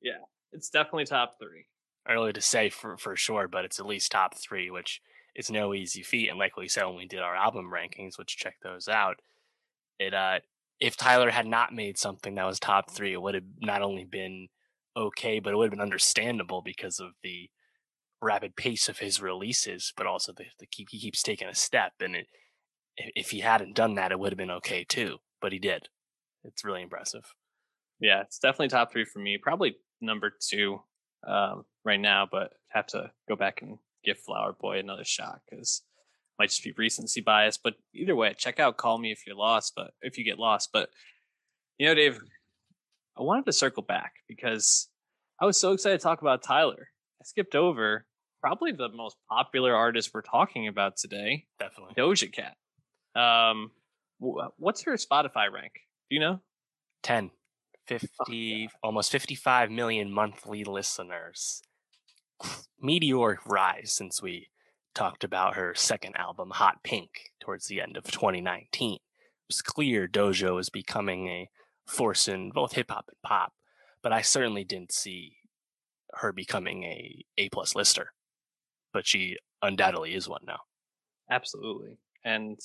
Yeah, it's definitely top three. Early to say for for sure, but it's at least top three, which is no easy feat. And like we said when we did our album rankings, which check those out, it uh if Tyler had not made something that was top three, it would have not only been okay, but it would have been understandable because of the rapid pace of his releases, but also the, the keep, he keeps taking a step. And it, if he hadn't done that, it would have been okay too. But he did. It's really impressive. Yeah, it's definitely top three for me. Probably number two um, right now, but have to go back and give Flower Boy another shot because might just be recency bias. But either way, check out Call Me if you're lost, but if you get lost. But you know, Dave, I wanted to circle back because I was so excited to talk about Tyler. I skipped over probably the most popular artist we're talking about today. Definitely. Doja Cat. Um, what's her Spotify rank? Do you know? 10. 50, oh, yeah. almost 55 million monthly listeners. Meteor rise since we talked about her second album, Hot Pink, towards the end of 2019. It was clear Doja was becoming a force in both hip hop and pop, but I certainly didn't see her becoming a A plus lister but she undoubtedly is one now. Absolutely. And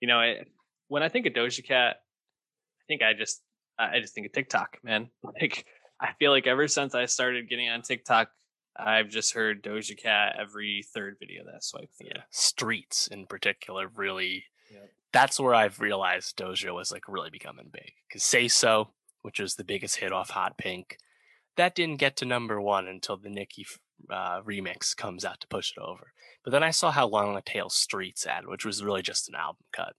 you know, I, when I think of Doja Cat, I think I just I just think of TikTok, man. Like I feel like ever since I started getting on TikTok, I've just heard Doja Cat every third video that I swipe through. Yeah, streets in particular really. Yep. That's where I've realized Doja was like really becoming big. Because Say So, which was the biggest hit off Hot Pink, that didn't get to number one until the Nicki uh, remix comes out to push it over. But then I saw how Long the Tail Streets ad, which was really just an album cut.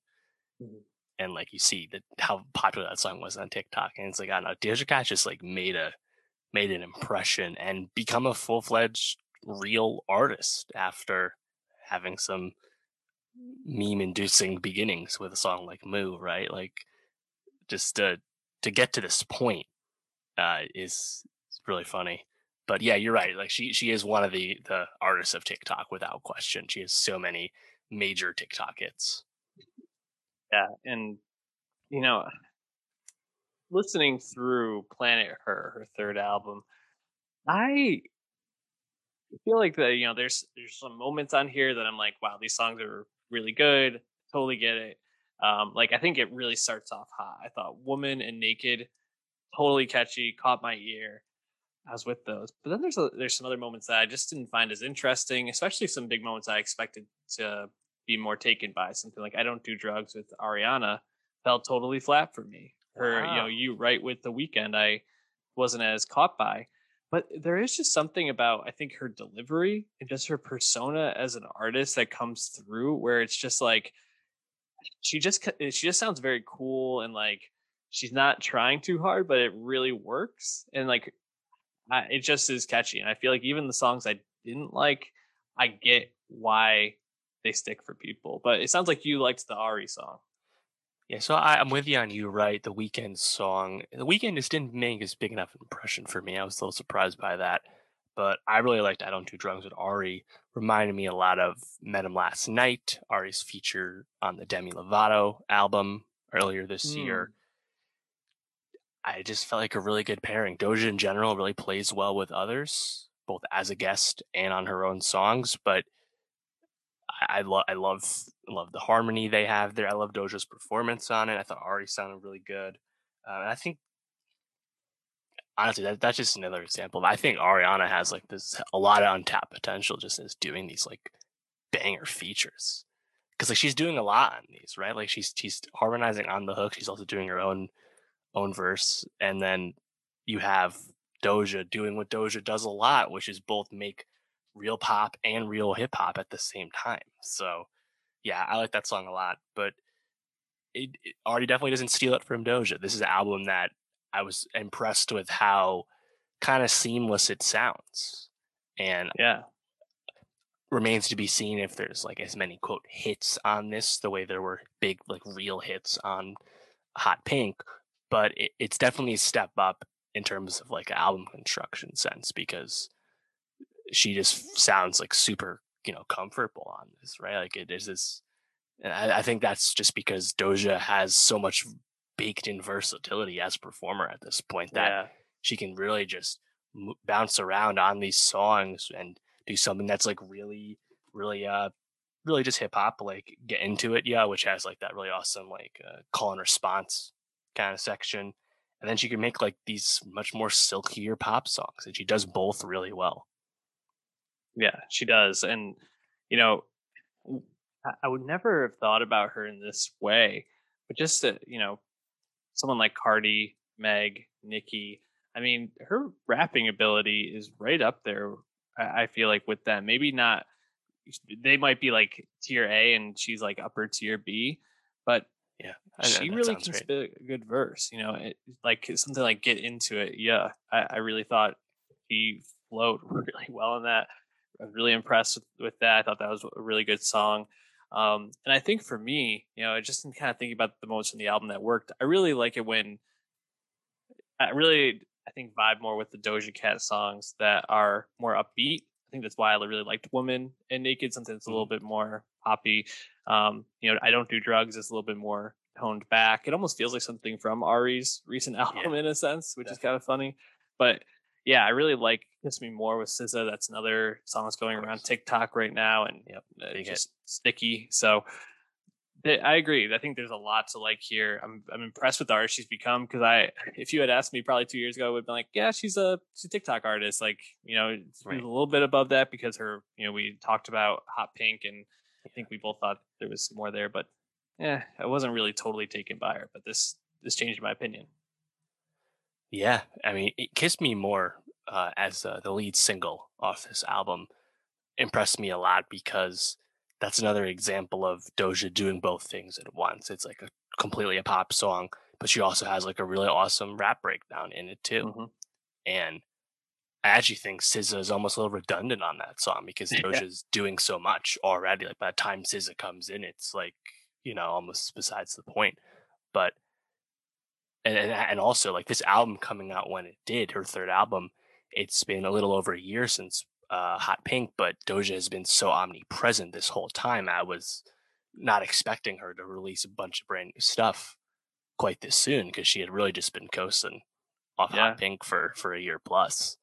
Mm-hmm. And like you see that how popular that song was on TikTok, and it's like I don't know, Doja Cat just like made a made an impression and become a full fledged real artist after having some meme inducing beginnings with a song like Moo, right? Like just to to get to this point uh, is really funny but yeah, you're right. Like she she is one of the the artists of TikTok without question. She has so many major TikTok hits. Yeah, and you know, listening through Planet Her, her third album, I feel like that you know there's there's some moments on here that I'm like, wow, these songs are really good. Totally get it. Um, like I think it really starts off hot. I thought "Woman" and "Naked" totally catchy, caught my ear. I was with those. But then there's a, there's some other moments that I just didn't find as interesting, especially some big moments I expected to be more taken by. Something like I don't do drugs with Ariana felt totally flat for me. Her, wow. you know, you right with the Weeknd, I wasn't as caught by. But there is just something about I think her delivery and just her persona as an artist that comes through where it's just like she just she just sounds very cool and like she's not trying too hard, but it really works. And like I, it just is catchy, and I feel like even the songs I didn't like, I get why they stick for people. But it sounds like you liked the Ari song. Yeah, so I, am with you on you, right? The Weeknd song, the Weeknd just didn't make as big enough impression for me. I was a little surprised by that, but I really liked "I Don't Do Drugs" with Ari. Reminded me a lot of "Met Him Last Night," Ari's feature on the Demi Lovato album earlier this mm. year. I just felt like a really good pairing. Doja in general really plays well with others, both as a guest and on her own songs. But I, love I love love the harmony they have there. I love Doja's performance on it. I thought Ari sounded really good, uh, and I think honestly that, that's just another example. I think Ariana has like this a lot of untapped potential just as doing these like banger features because like she's doing a lot on these, right? Like she's she's harmonizing on the hook. She's also doing her own own verse, and then you have Doja doing what Doja does a lot, which is both make real pop and real hip hop at the same time. So, yeah, I like that song a lot. But it, it already definitely doesn't steal it from Doja. This is an album that I was impressed with how kind of seamless it sounds, and yeah, remains to be seen if there's like as many quote hits on this the way there were big like real hits on hot pink but it, it's definitely a step up in terms of like album construction sense because she just sounds like super you know comfortable on this right like it is this I, I think that's just because doja has so much baked in versatility as a performer at this point that yeah. she can really just bounce around on these songs and do something that's like really, really, uh, really just hip hop, like get into it, yeah, which has like that really awesome like uh, call and response kind of section, and then she can make like these much more silkier pop songs, and she does both really well. Yeah, she does, and you know, I would never have thought about her in this way, but just to, you know, someone like Cardi, Meg, Nicki. I mean, her rapping ability is right up there I feel like with them, maybe not. They might be like tier A and she's like upper tier B, but yeah, she really can great. spit a good verse. You know, it, like something like "Get Into It." Yeah, I, I really thought he flowed really well in that. I was really impressed with, with that. I thought that was a really good song. Um, and I think for me, you know, I just in kind of thinking about the moments in the album that worked, I really like it when I really I think vibe more with the Doja Cat songs that are more upbeat. I think that's why I really liked Woman and Naked, something that's a little mm-hmm. bit more poppy. Um, you know, I don't do drugs is a little bit more toned back. It almost feels like something from Ari's recent album yeah. in a sense, which Definitely. is kind of funny. But yeah, I really like Kiss Me More with SZA. That's another song that's going around TikTok right now and yep, uh, just sticky. So I agree. I think there's a lot to like here. I'm I'm impressed with the art she's become because I, if you had asked me probably two years ago, I would have been like, yeah, she's a she's a TikTok artist. Like you know, right. a little bit above that because her, you know, we talked about Hot Pink, and I think we both thought there was more there, but yeah, I wasn't really totally taken by her. But this this changed my opinion. Yeah, I mean, it kissed me more uh, as uh, the lead single off this album impressed me a lot because that's another example of Doja doing both things at once. It's like a completely a pop song, but she also has like a really awesome rap breakdown in it too. Mm-hmm. And I actually think SZA is almost a little redundant on that song because Doja's yeah. doing so much already. Like by the time SZA comes in, it's like you know almost besides the point. But and and also like this album coming out when it did, her third album, it's been a little over a year since uh, Hot Pink, but Doja has been so omnipresent this whole time. I was not expecting her to release a bunch of brand new stuff quite this soon because she had really just been coasting off yeah. Hot Pink for for a year plus.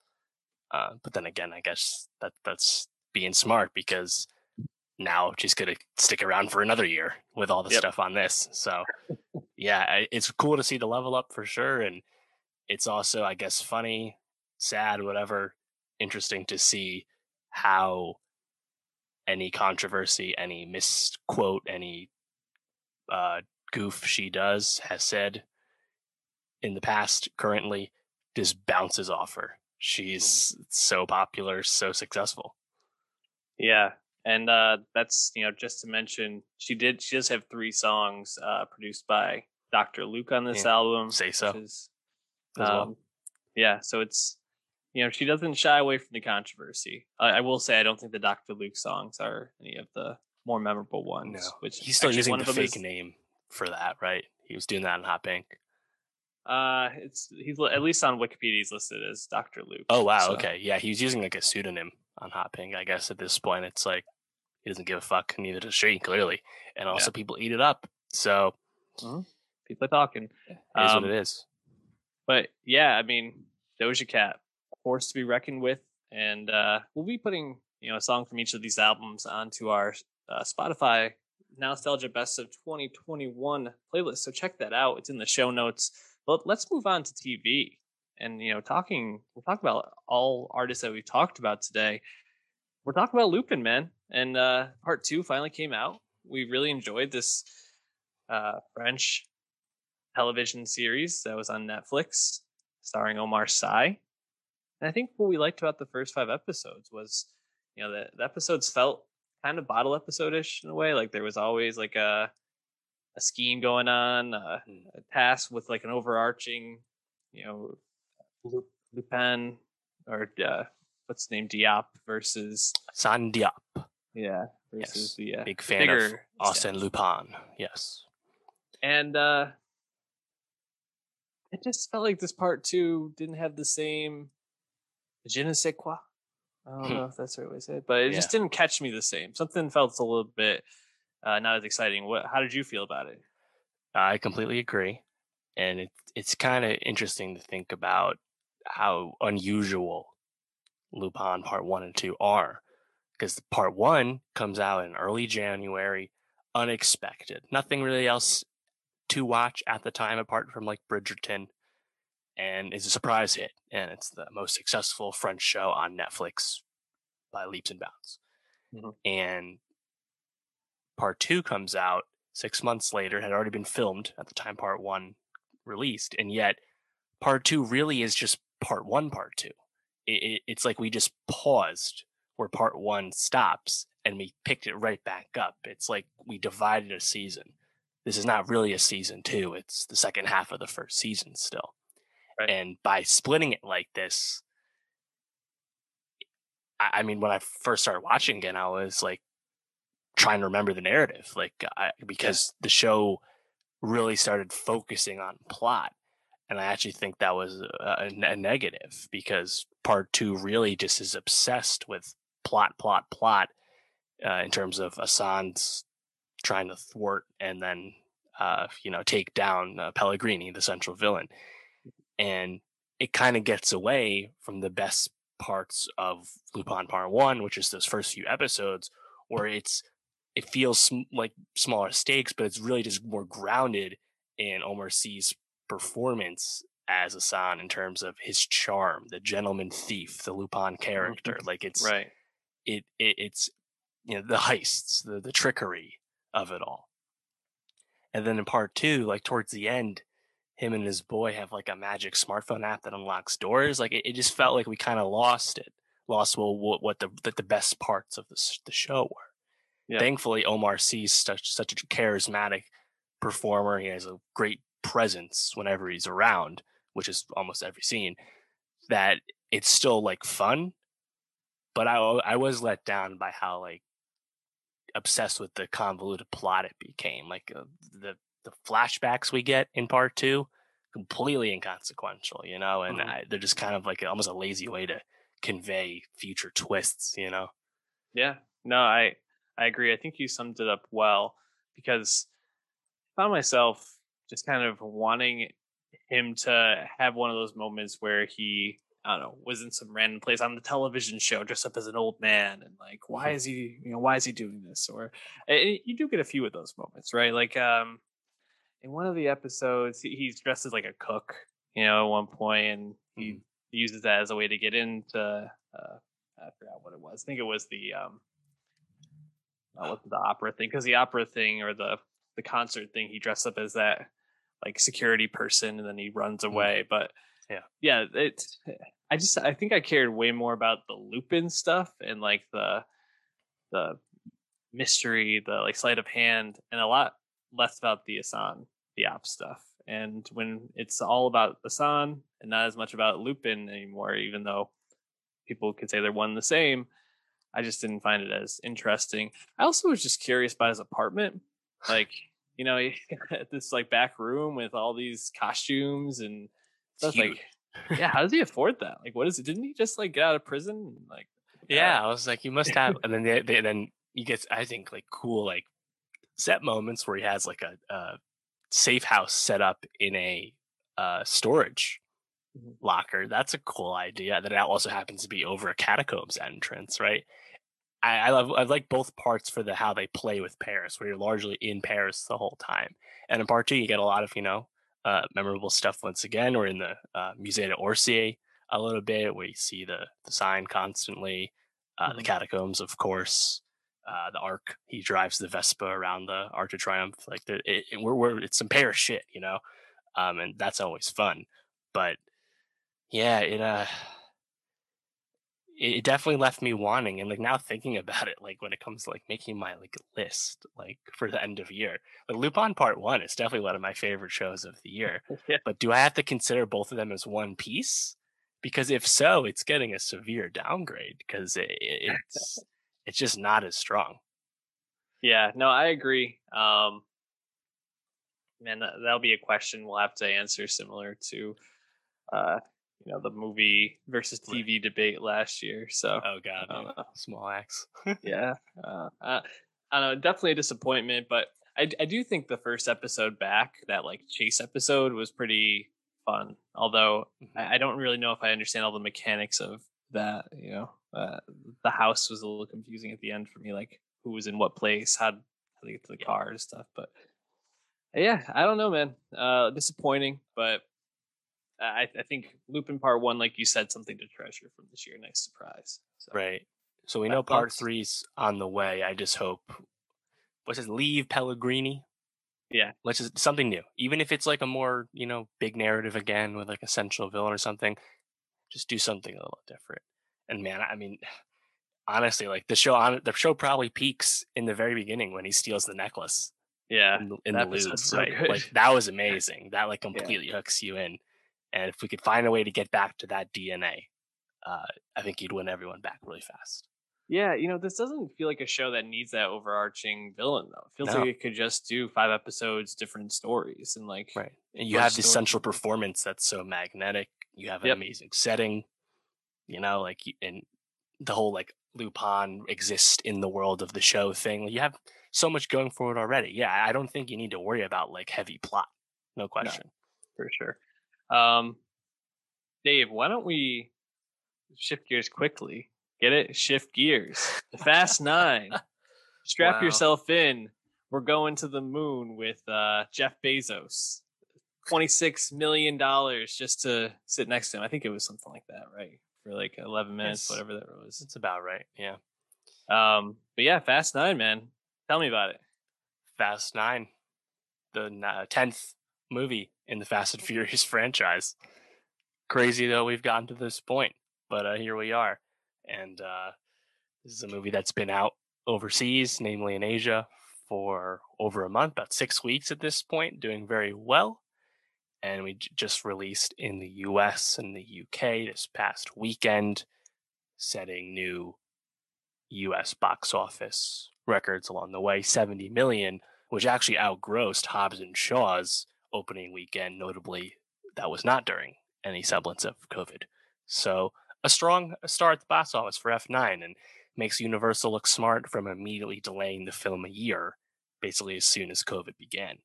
Uh, but then again, I guess that that's being smart because now she's gonna stick around for another year with all the yep. stuff on this. So yeah, it's cool to see the level up for sure, and it's also I guess funny, sad, whatever interesting to see how any controversy, any misquote, any uh, goof she does has said in the past, currently, just bounces off her. She's mm-hmm. so popular, so successful. Yeah, and uh, that's you know just to mention, she did. She does have three songs uh, produced by Dr. Luke on this yeah. album. Say so. Is, um, well. Yeah, so it's you know, she doesn't shy away from the controversy. I, I, will say I don't think the Dr. Luke songs are any of the more memorable ones. No. Which he's still using the fake is, name for that, right? He was doing that in Hot Pink. Uh, it's he's at least on Wikipedia he's listed as Dr. Luke. Oh wow, so. okay, yeah, he's using like a pseudonym on Hot Pink. I guess at this point it's like he doesn't give a fuck. Neither does she clearly, and also yeah. people eat it up. So mm-hmm. people are talking. It is um, what it is. But yeah, I mean, Doja Cat force to be reckoned with. and uh, we'll be putting you know a song from each of these albums onto our uh, Spotify Nostalgia Best of 2021 playlist. So check that out. It's in the show notes. But let's move on to TV. And you know, talking we'll talk about all artists that we've talked about today. We're talking about Lupin, man. And uh part two finally came out. We really enjoyed this uh French television series that was on Netflix, starring Omar Sy. And I think what we liked about the first five episodes was, you know, the, the episodes felt kind of bottle episode-ish in a way. Like there was always like a a scheme going on, uh, a task with like an overarching, you know, Lupin or uh, what's the name Diop versus San Diop. Yeah, versus yes. the uh, big fan of Arsène Lupin. Yes, and uh, it just felt like this part two didn't have the same je ne sais quoi. I don't hmm. know if that's the right way to say it, but it yeah. just didn't catch me the same. Something felt a little bit uh, not as exciting. What? How did you feel about it? I completely agree, and it, it's kind of interesting to think about how unusual Lupin Part One and Two are, because Part One comes out in early January, unexpected. Nothing really else to watch at the time apart from like Bridgerton and it's a surprise hit and it's the most successful French show on Netflix by leaps and bounds. Mm-hmm. And part 2 comes out 6 months later had already been filmed at the time part 1 released and yet part 2 really is just part 1 part 2. It, it, it's like we just paused where part 1 stops and we picked it right back up. It's like we divided a season this is not really a season two. It's the second half of the first season still. Right. And by splitting it like this, I, I, mean, when I first started watching again, I was like trying to remember the narrative, like I, because yeah. the show really started focusing on plot. And I actually think that was a, a negative because part two really just is obsessed with plot, plot, plot uh, in terms of Assane's trying to thwart and then uh, you know take down uh, Pellegrini, the central villain, and it kind of gets away from the best parts of Lupin Part One, which is those first few episodes, where it's it feels sm- like smaller stakes, but it's really just more grounded in Omar Sy's performance as Assane in terms of his charm, the gentleman thief, the Lupin character. Mm-hmm. Like it's right. It, it it's you know the heists, the the trickery, of it all. And then in part two, like towards the end, him and his boy have like a magic smartphone app that unlocks doors. Like it, it just felt like we kind of lost it, lost well what, what the the best parts of the the show were. Yeah. Thankfully, Omar Sy's such such a charismatic performer. He has a great presence whenever he's around, which is almost every scene. That it's still like fun, but I I was let down by how like obsessed with the convoluted plot it became. Like uh, the the flashbacks we get in part two, completely inconsequential, you know, and mm-hmm. I, they're just kind of like a, almost a lazy way to convey future twists, you know. Yeah, no, I I agree. I think you summed it up well because I found myself just kind of wanting him to have one of those moments where he I don't know, was in some random place on the television show dressed up as an old man and like, why mm-hmm. is he, you know, why is he doing this? Or you do get a few of those moments, right? Like, um, in one of the episodes, he's dressed as like a cook, you know, at one point, and he mm. uses that as a way to get into, uh, I forgot what it was. I think it was the, um, uh, what's the opera thing? Because the opera thing or the the concert thing, he dressed up as that like security person, and then he runs mm. away. But yeah, yeah, it I just I think I cared way more about the Lupin stuff and like the the mystery, the like sleight of hand, and a lot less about the Assane, the op stuff. And when it's all about Assane and not as much about Lupin anymore, even though people could say they're one and the same, I just didn't find it as interesting. I also was just curious about his apartment. Like, you know, this like back room with all these costumes and stuff like yeah, how does he afford that? Like, what is it? Didn't he just like get out of prison? Like, yeah, I was like, you must have. and then they, they, then he gets, I think, like cool like set moments where he has like a, a safe house set up in a uh, storage mm-hmm. locker. That's a cool idea. That also happens to be over a catacombs entrance, right? I, I love I like both parts for the how they play with Paris, where you're largely in Paris the whole time, and in part two you get a lot of you know uh, memorable stuff once again. We're in the uh, Musée d'Orsay a little bit, where you see the the sign constantly, uh, mm-hmm. the catacombs, of course. Uh, the arc, he drives the Vespa around the Arc de Triomphe. Like it, it, we're, we're, it's some Paris shit, you know, um, and that's always fun. But yeah, it uh, it definitely left me wanting and like now thinking about it like when it comes to like making my like list like for the end of year like lupin part one is definitely one of my favorite shows of the year yeah. but do i have to consider both of them as one piece because if so it's getting a severe downgrade because it, it's it's just not as strong yeah no i agree um man that'll be a question we'll have to answer similar to uh you know the movie versus TV debate last year. So oh god, yeah. small axe. yeah, uh, uh, I don't know. Definitely a disappointment, but I I do think the first episode back, that like chase episode, was pretty fun. Although mm-hmm. I, I, don't really know if I understand all the mechanics of that. You know, uh, the house was a little confusing at the end for me, like who was in what place, how how to get to the car and stuff. But yeah, I don't know, man. Uh, disappointing, but I, I think Lupin Part One, like you said, something to treasure from this year. Nice surprise. So, right. So we know Part Three's on the way. I just hope. What's his leave Pellegrini? Yeah. Let's just something new. Even if it's like a more, you know, big narrative again with like a central villain or something, just do something a little different. And man, I mean, honestly, like the show on the show probably peaks in the very beginning when he steals the necklace. Yeah. In, in the loop, so right? Good. Like that was amazing. That like completely yeah. hooks you in. And if we could find a way to get back to that DNA, uh, I think you'd win everyone back really fast. Yeah, you know, this doesn't feel like a show that needs that overarching villain though. It feels no. like it could just do five episodes, different stories, and like right. And you have this central performance that's so magnetic. You have an yep. amazing setting. You know, like and the whole like Lupin exists in the world of the show thing. You have so much going for it already. Yeah, I don't think you need to worry about like heavy plot. No question. No, for sure. Um, Dave, why don't we shift gears quickly? Get it? Shift gears. The Fast Nine. Strap wow. yourself in. We're going to the moon with uh, Jeff Bezos. $26 million just to sit next to him. I think it was something like that, right? For like 11 minutes, it's, whatever that was. It's about right. Yeah. Um, but yeah, Fast Nine, man. Tell me about it. Fast Nine, the 10th movie in the Fast and Furious franchise. Crazy though we've gotten to this point, but uh, here we are, and uh, this is a movie that's been out overseas, namely in Asia, for over a month, about six weeks at this point, doing very well. And we j- just released in the US and the UK this past weekend, setting new US box office records along the way 70 million, which actually outgrossed Hobbs and Shaw's opening weekend, notably that was not during any semblance of COVID. So a strong start at the box office for F9 and makes Universal look smart from immediately delaying the film a year, basically as soon as COVID began.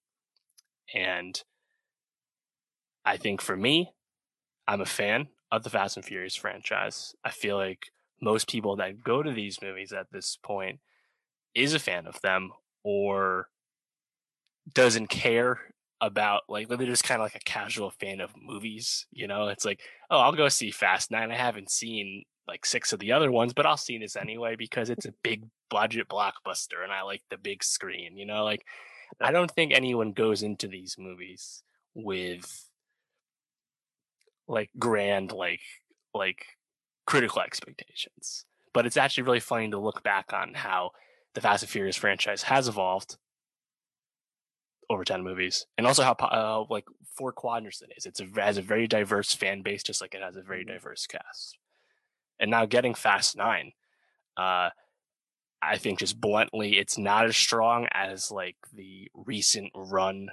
And I think for me, I'm a fan of the Fast and Furious franchise. I feel like most people that go to these movies at this point is a fan of them or doesn't care about like they're just kind of like a casual fan of movies you know? It's like oh i'll go see fast nine. I haven't seen like six of the other ones but i'll see this anyway because it's a big budget blockbuster and i like the big screen you know? Like uh i don't think anyone goes into these movies with like grand like like critical expectations but it's actually really funny to look back on how the fast and furious franchise has evolved over 10 movies and also how uh, like four quadrants it is. It's a, it has a very diverse fan base just like it has a very mm-hmm. diverse cast. And now getting fast nine uh i think just bluntly it's not as strong as like the recent run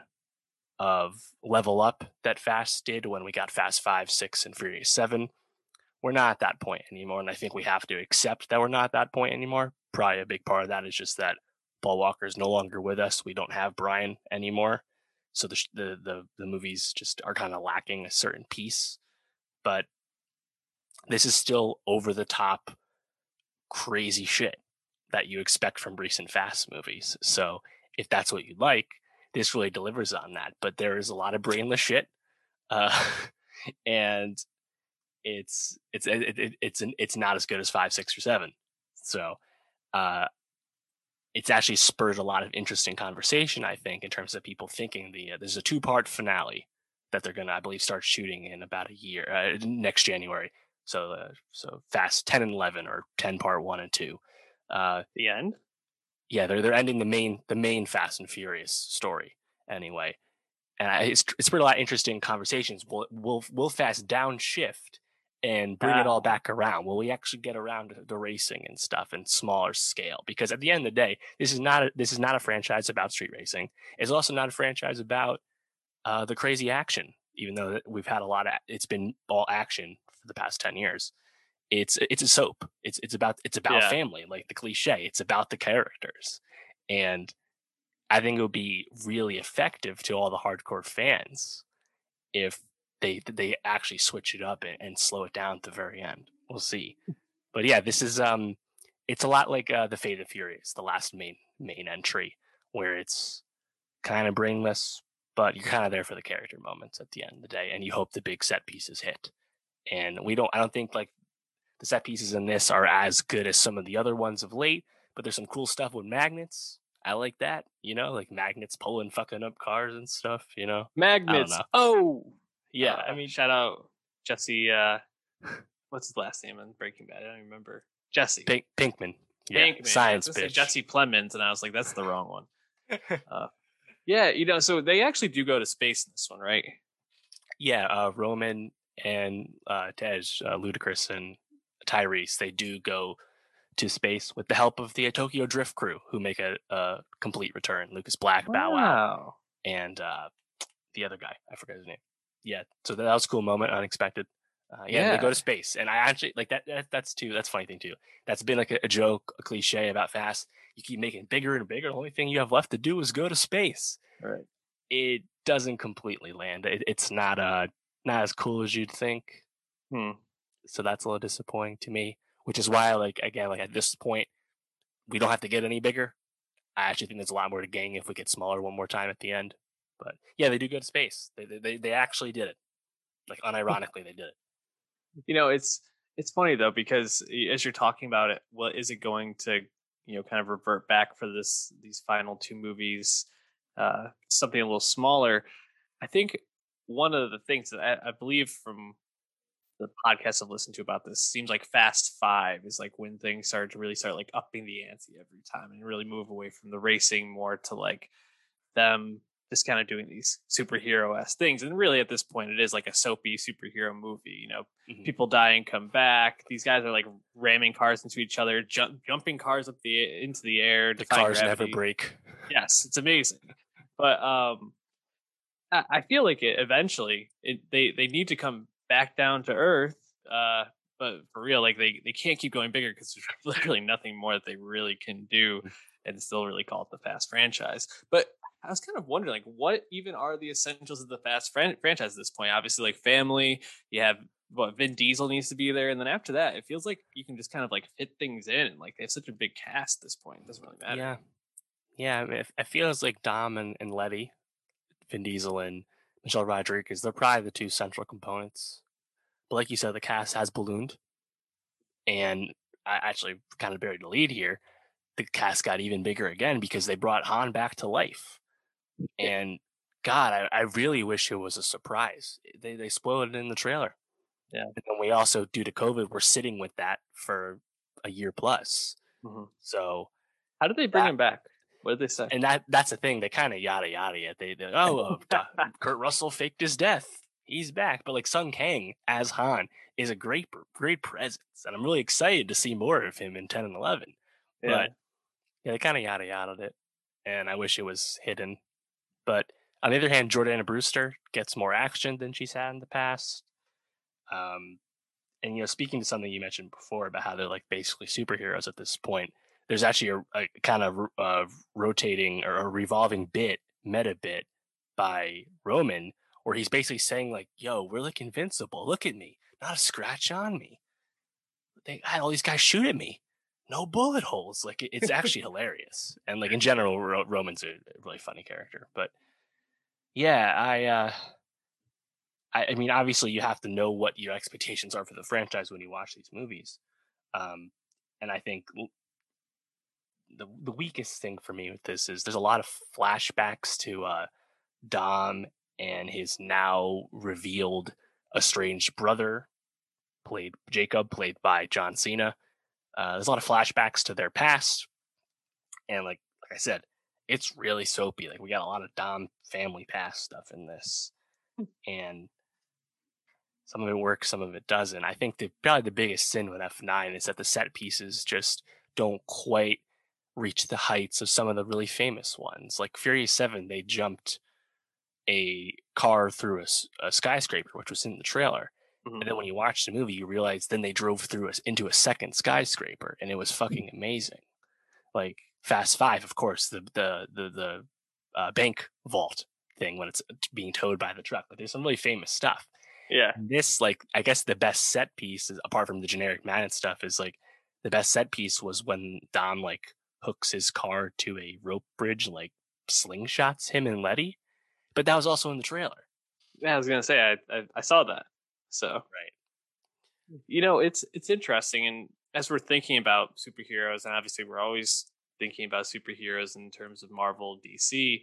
of level up that fast did when we got fast five six and furious seven. We're not at that point anymore and i think we have to accept that we're not at that point anymore. Probably a big part of that is just that Paul Walker is no longer with us. We don't have Brian anymore. So the the the, the movies just are kind of lacking a certain piece. but this is still over the top crazy shit that you expect from recent fast movies so if that's what you like this really delivers on that but there is a lot of brainless shit uh, and it's it's it, it, it's an, it's not as good as five six or seven so uh, it's actually spurred a lot of interesting conversation i think in terms of people thinking the uh, there's a two part finale that they're gonna i believe start shooting in about a year uh, next january. So uh, so fast 10 and 11 or 10 part 1 and 2 uh the end? yeah they're they're ending the main the main fast and furious story anyway. And I, it's it's a lot of interesting conversations. Will will will fast downshift and bring it all back around. Will we actually get around to the racing and stuff in smaller scale because at the end of the day this is not a, this is not a franchise about street racing. It's also not a franchise about uh, the crazy action even though we've had a lot of it's been all action for the past 10 years. It's it's a soap. It's it's about it's about yeah. family like the cliche. It's about the characters. And i think it would be really effective to all the hardcore fans if they they actually switch it up and, and slow it down at the very end. We'll see. But yeah this is um it's a lot like uh, the fate of furious the last main main entry where it's kind of brainless but you're kind of there for the character moments at the end of the day and you hope the big set pieces hit. And we don't i don't think like the set pieces in this are as good as some of the other ones of late but there's some cool stuff with magnets. I like that you know like magnets pulling fucking up cars and stuff you know? Magnets oh yeah uh, i mean shout out jesse uh what's his last name in breaking bad i don't remember jesse Pink, pinkman yeah, Pinkman. science bitch. Jesse Plemons, and I was like, "That's the wrong one." Uh, yeah, you know, so they actually do go to space in this one, right? Yeah, uh, Roman and uh, Tej, uh, Ludacris and Tyrese, they do go to space with the help of the Tokyo Drift crew, who make a, a complete return. Lucas Black, Bow Wow, and uh, the other guy, I forget his name. Yeah, so that was a cool moment, unexpected. Uh, yeah, yeah. they go to space, and I actually like that, that. That's too. That's funny thing too. That's been like a, a, joke, a cliche about fast. You keep making it bigger and bigger. The only thing you have left to do is go to space. Right. It doesn't completely land. It, it's not uh not as cool as you'd think. Hmm. So that's a little disappointing to me. Which is why, like again, like at this point, we don't have to get any bigger. I actually think there's a lot more to gain if we get smaller one more time at the end. But yeah, they do go to space. They they they actually did it. Like unironically, they did it you know, it's it's funny though because as you're talking about it, well, is it going to you know kind of revert back for this these final two movies, uh, something a little smaller? I think one of the things that I, I believe from the podcasts I've listened to about this seems like Fast Five is like when things start to really start like upping the ante every time and really move away from the racing more to like them just kind of doing these superhero ass things. And really, at this point, it is like a soapy superhero movie. You know, mm-hmm. people die and come back. These guys are like ramming cars into each other, jump, jumping cars up the into the air. The cars gravity. never break. Yes, it's amazing. But um, I, I feel like it eventually it, they they need to come back down to earth. Uh, but for real, like they they can't keep going bigger because there's literally nothing more that they really can do and still really call it the fast franchise. But I was kind of wondering, like, what even are the essentials of the Fast fran- franchise at this point? Obviously, like family. You have what Vin Diesel needs to be there, and then after that, it feels like you can just kind of like fit things in. Like they have such a big cast at this point; it doesn't really matter. Yeah, yeah. I mean, it feels like Dom and, and Letty, Vin Diesel and Michelle Rodriguez. They're probably the two central components. But like you said, the cast has ballooned, and I actually kind of buried the lead here. The cast got even bigger again because they brought Han back to life. And God, I, I really wish it was a surprise. They they spoiled it in the trailer. Yeah. And then we also, due to COVID, we're sitting with that for a year plus. Mm-hmm. So, how did they bring that, him back? What did they say? And that that's the thing. They kind of yada yada it. They, they oh, uh, Kurt Russell faked his death. He's back. But like Sung Kang as Han is a great great presence, and I'm really excited to see more of him in ten and eleven. Yeah. But yeah, they kind of yada yada it, and I wish it was hidden but on the other hand, Jordana Brewster gets more action than she's had in the past. Um, and you know, speaking to something you mentioned before about how they're like basically superheroes at this point, there's actually a, a kind of uh, rotating or a revolving bit, meta bit by Roman, where he's basically saying like, "Yo, we're like invincible. Look at me. not a scratch on me. They had all these guys shoot at me, no bullet holes. Like it, it's actually hilarious. And like in general, Ro- Roman's a really funny character. But yeah, I, uh, I, I mean, obviously you have to know what your expectations are for the franchise when you watch these movies. Um, and I think the the weakest thing for me with this is there's a lot of flashbacks to uh, Dom and his now revealed estranged brother, played Jacob, played by John Cena. Uh, there's a lot of flashbacks to their past, and like like I said, it's really soapy. Like we got a lot of Dom family past stuff in this, hmm. and some of it works, some of it doesn't. I think the probably the biggest sin with F9 is that the set pieces just don't quite reach the heights of some of the really famous ones. Like Furious 7, they jumped a car through a, a skyscraper, which was in the trailer. Mm-hmm. And then when you watch the movie, you realize then they drove through us into a second skyscraper, and it was fucking amazing. Like Fast Five, of course, the the the the uh, bank vault thing when it's being towed by the truck. But there's some really famous stuff. Yeah. this, like, I guess the best set piece, is, apart from the generic man stuff, is like the best set piece was when Dom like hooks his car to a rope bridge, like slingshots him and Letty. But that was also in the trailer. Yeah, I was gonna say I, I, I saw that. So right, you know, it's it's interesting, and as we're thinking about superheroes, and obviously we're always thinking about superheroes in terms of Marvel, DC.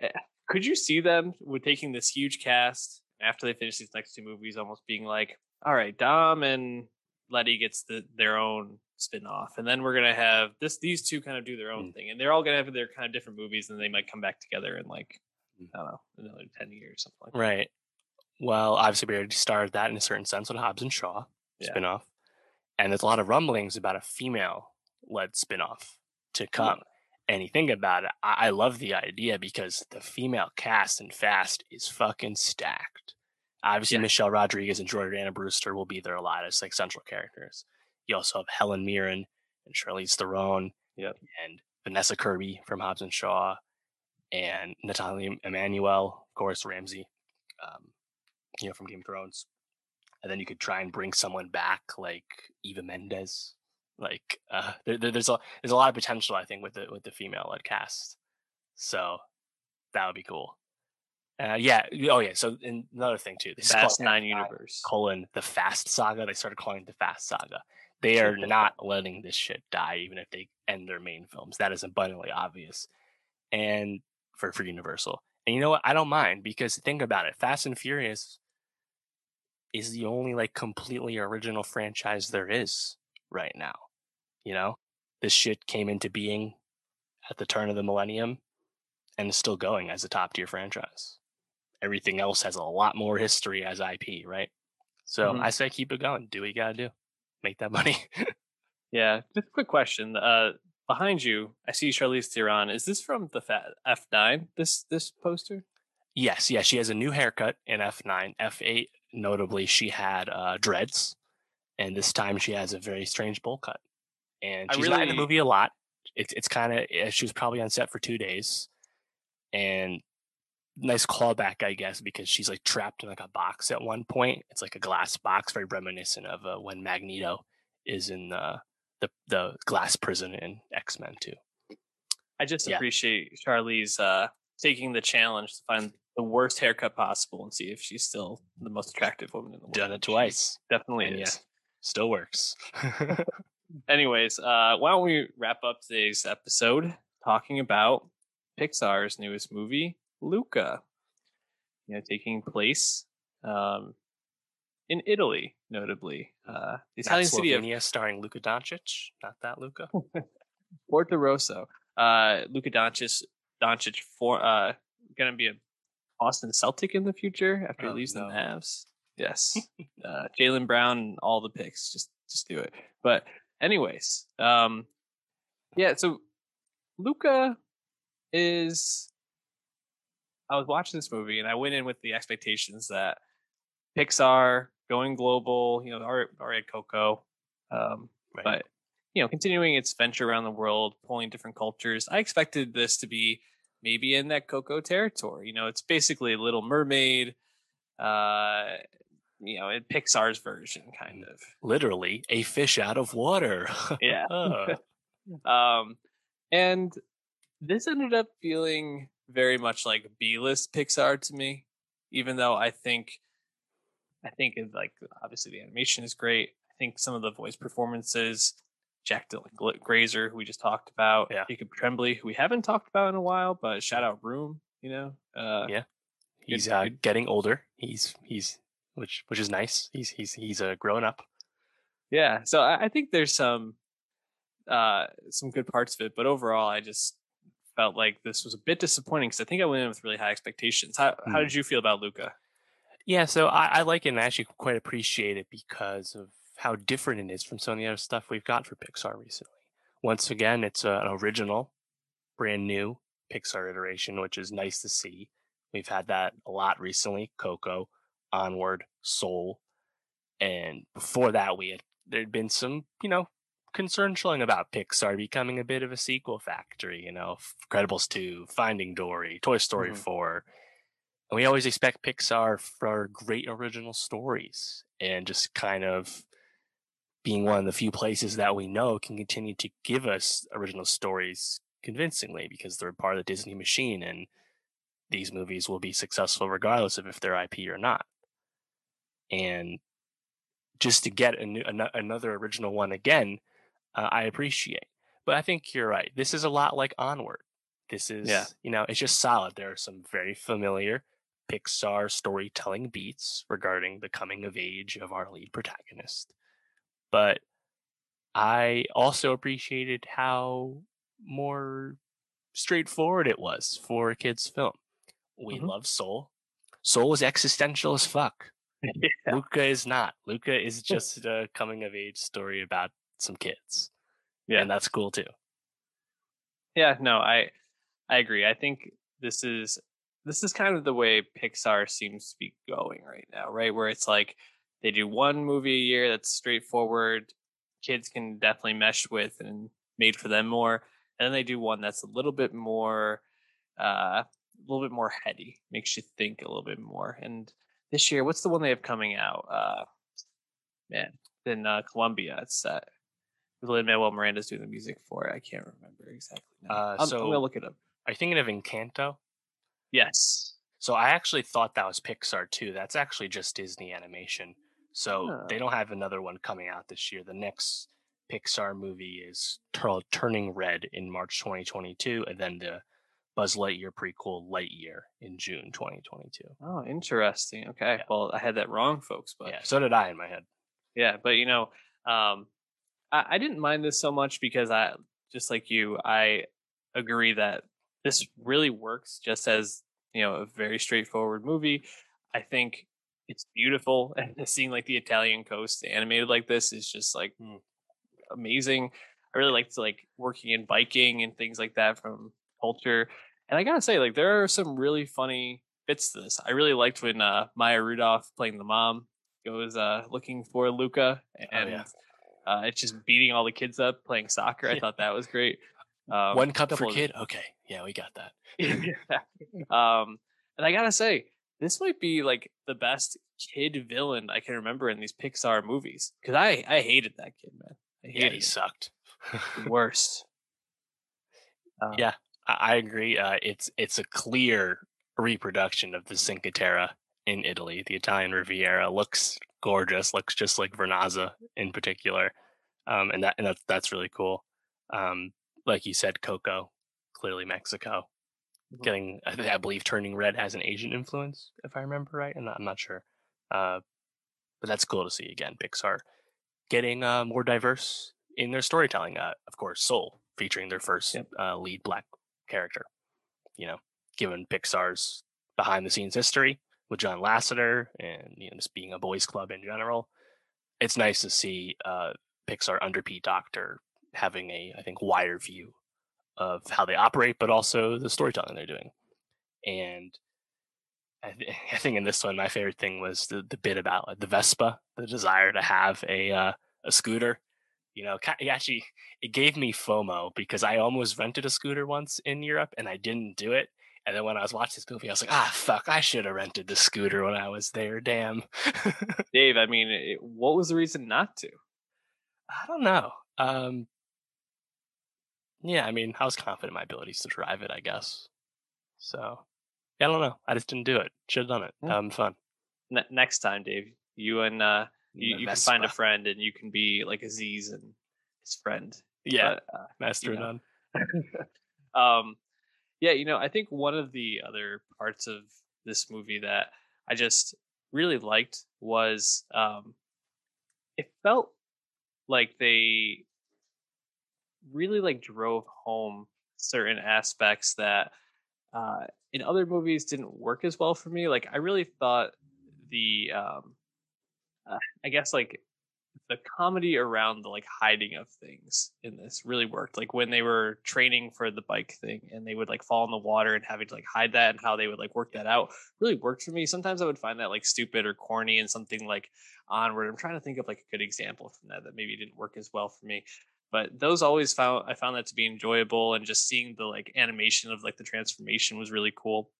Eh, could you see them with taking this huge cast after they finish these next two movies, almost being like, "All right, Dom and Letty gets the, their own spin-off and then we're gonna have this these two kind of do their own mm. thing and they're all gonna have their kind of different movies and they might come back together in like mm. i don't know another 10 years or something like right. Well obviously we already started that in a certain sense with hobbs and shaw yeah. spin-off and there's a lot of rumblings about a female led spin-off to come mm. and you think about it I-, I love the idea because the female cast in fast is fucking stacked obviously yeah. michelle rodriguez and jordana brewster will be there a lot as like central characters you also have Helen Mirren and Charlize Theron yep. and Vanessa Kirby from Hobbs and Shaw and Nathalie Emmanuel, of course, Ramsay, um, you know, from Game of Thrones. And then you could try and bring someone back like Eva Mendes. Like uh, there, there's a there's a lot of potential, I think, with the with the female led cast. So that would be cool. Uh, yeah. Oh, yeah. So another thing too, the Fast Nine universe colon the Fast Saga. They started calling it the Fast Saga. They are not letting this shit die, even if they end their main films. That is abundantly obvious. And for, for Universal. And you know what? I don't mind because think about it. Fast and Furious is the only like completely original franchise there is right now. You know, this shit came into being at the turn of the millennium and is still going as a top tier franchise. Everything else has a lot more history as IP, right? So mm-hmm. I say keep it going. Do what you gotta do make that money. yeah. Just a quick question. Uh, behind you, I see Charlize Theron. Is this from the F nine? This this poster? Yes. Yeah. She has a new haircut in F nine. F eight, notably, she had uh, dreads, and this time she has a very strange bowl cut. And she's really... not in the movie a lot. It's it's kind of eh, she was probably on set for two days, and nice callback, I guess, because she's like trapped in like a box at one point. It's like a glass box, very reminiscent of uh, when Magneto is in the the, the glass prison in X Men Two. I just yeah. appreciate Charlize's uh, taking the challenge to find the worst haircut possible and see if she's still the most attractive woman in the world. Done it twice, she definitely and is. Yeah, still works. Anyways, uh, why don't we wrap up today's episode talking about Pixar's newest movie, Luca, you know, taking place um, in Italy, notably. Uh, the Italian city of starring Luka Doncic, not that Luca. Portorosso. Uh, Luka Doncic, Doncic for uh, going to be a Boston Celtic in the future after oh, he leaves no. the Mavs. Yes, uh, Jaylen Brown, all the picks. Just just do it. But anyways, um, yeah. So Luca is I was watching this movie and I went in with the expectations that Pixar going global, you know, already, already had Coco, um, right. but you know, continuing its venture around the world, pulling different cultures. I expected this to be maybe in that Coco territory. You know, it's basically a Little Mermaid, uh, you know, in Pixar's version, kind of. Literally, a fish out of water. yeah. um, and this ended up feeling very much like B-list Pixar to me, even though I think, I think it's like obviously the animation is great. I think some of the voice performances, Jack Dylan Grazer, who we just talked about, yeah. Jacob Tremblay, who we haven't talked about in a while, but shout out Room, you know, uh, yeah, he's uh, getting older. He's he's which which is nice. He's he's he's a uh, grown up. Yeah, so I, I think there's some uh some good parts of it, but overall, I just felt like this was a bit disappointing because I think I went in with really high expectations. How mm. how did hmm. you feel about Luca? Yeah, so I, I like it and I actually quite appreciate it because of how different it is from some of the other stuff we've got for Pixar recently. Once again, it's a, an original, brand new Pixar iteration, which is nice to see. We've had that a lot recently. Coco, Onward, Soul, and before that, we had there'd been some, you know, concern showing about Pixar becoming a bit of a sequel factory. You know, Incredibles 2, Finding Dory, Toy Story mm-hmm. 4. And we always expect Pixar for great original stories and just kind of being one of the few places that we know can continue to give us original stories convincingly because they're part of the Disney machine and these movies will be successful regardless of if they're IP or not. And just to get a new, an- another original one again, uh, I appreciate. But I think you're right. This is a lot like Onward. This is, yeah. you know, it's just solid. There are some very familiar Pixar storytelling beats regarding the coming of age of our lead protagonist. But I also appreciated how more straightforward it was for a kid's film. We mm-hmm. love Soul. Soul is existential as fuck. Yeah. Luca is not. Luca is just a coming of age story about some kids. Yeah. And that's cool too. Yeah, no, I I agree. I think this is this is kind of the way Pixar seems to be going right now, right? Where it's like they do one movie a year that's straightforward, kids can definitely mesh with and made for them more. And then they do one that's a little bit more uh a little bit more heady, makes you think a little bit more. And this year, what's the one they have coming out? Uh man, in uh, Colombia, it's uh, Lin Manuel Miranda's doing the music for it. I can't remember exactly. Uh, I'm, so I'm gonna look it up. Are you thinking of Encanto? Yes. So I actually thought that was Pixar too. That's actually just Disney Animation. So oh. they don't have another one coming out this year. The next Pixar movie is Turning Red in March 2022, and then the Buzz Lightyear prequel Lightyear in June 2022. Oh, interesting. Okay. Yeah. Well, I had that wrong, folks. But yeah, so did I in my head. Yeah, but you know, um, I, I didn't mind this so much because I just like you, I agree that this really works just as you know a very straightforward movie. I think it's beautiful, and seeing like the Italian coast animated like this is just like mm. amazing. I really liked like working in biking and things like that from culture. And I gotta say, like there are some really funny bits to this. I really liked when uh, Maya Rudolph playing the mom goes uh, looking for Luca, and oh, yeah. Uh, it's just beating all the kids up playing soccer. I thought that was great. Um, One cup per kid. Okay, yeah, we got that. um, and I gotta say, this might be like the best kid villain I can remember in these Pixar movies because I I hated that kid, man. I hated yeah, he sucked. worst. Um, yeah, I, I agree. Uh, it's it's a clear reproduction of the Cinque Terre in Italy. The Italian Riviera looks gorgeous, looks just like Vernazza in particular, um, and that and that's that's really cool. Um, like you said, Coco, clearly Mexico. Mm-hmm. Getting, I, believe, Turning Red has an Asian influence, if I remember right. I'm not, I'm not sure, uh, but that's cool to see again. Pixar getting uh, more diverse in their storytelling. Uh, of course, Soul featuring their first yep. Uh, lead black character. You know, given Pixar's behind the scenes history, with John Lasseter and you know just being a boys club in general. It's nice to see uh, Pixar under Pete Docter having a I think wider view of how they operate, but also the storytelling they're doing. And I, th- I think in this one, my favorite thing was the, the bit about like, the Vespa, the desire to have a uh, a scooter. You know, it actually it gave me FOMO because I almost rented a scooter once in Europe and I didn't do it And then when I was watching this movie, I was like, ah, fuck, I should have rented the scooter when I was there. Damn. Dave, I mean, it, what was the reason not to? I don't know. Um, yeah, I mean, I was confident in my abilities to drive it, I guess. So, yeah, I don't know. I just didn't do it. Should have done it. Yeah. Um, fun. Ne- next time, Dave, you and uh, you, you can find a friend and you can be like Aziz and his friend. Yeah, But, uh, master you know. none. um, yeah, you know, I think one of the other parts of this movie that I just really liked was um, it felt like they really like drove home certain aspects that uh, in other movies didn't work as well for me. Like I really thought the um, uh, I guess like the comedy around the like hiding of things in this really worked. Like when they were training for the bike thing and they would like fall in the water and having to like hide that and how they would like work that out really worked for me. Sometimes I would find that like stupid or corny and something like onward. I'm trying to think of like a good example from that that maybe didn't work as well for me. But those always found I found that to be enjoyable and just seeing the like animation of like the transformation was really cool.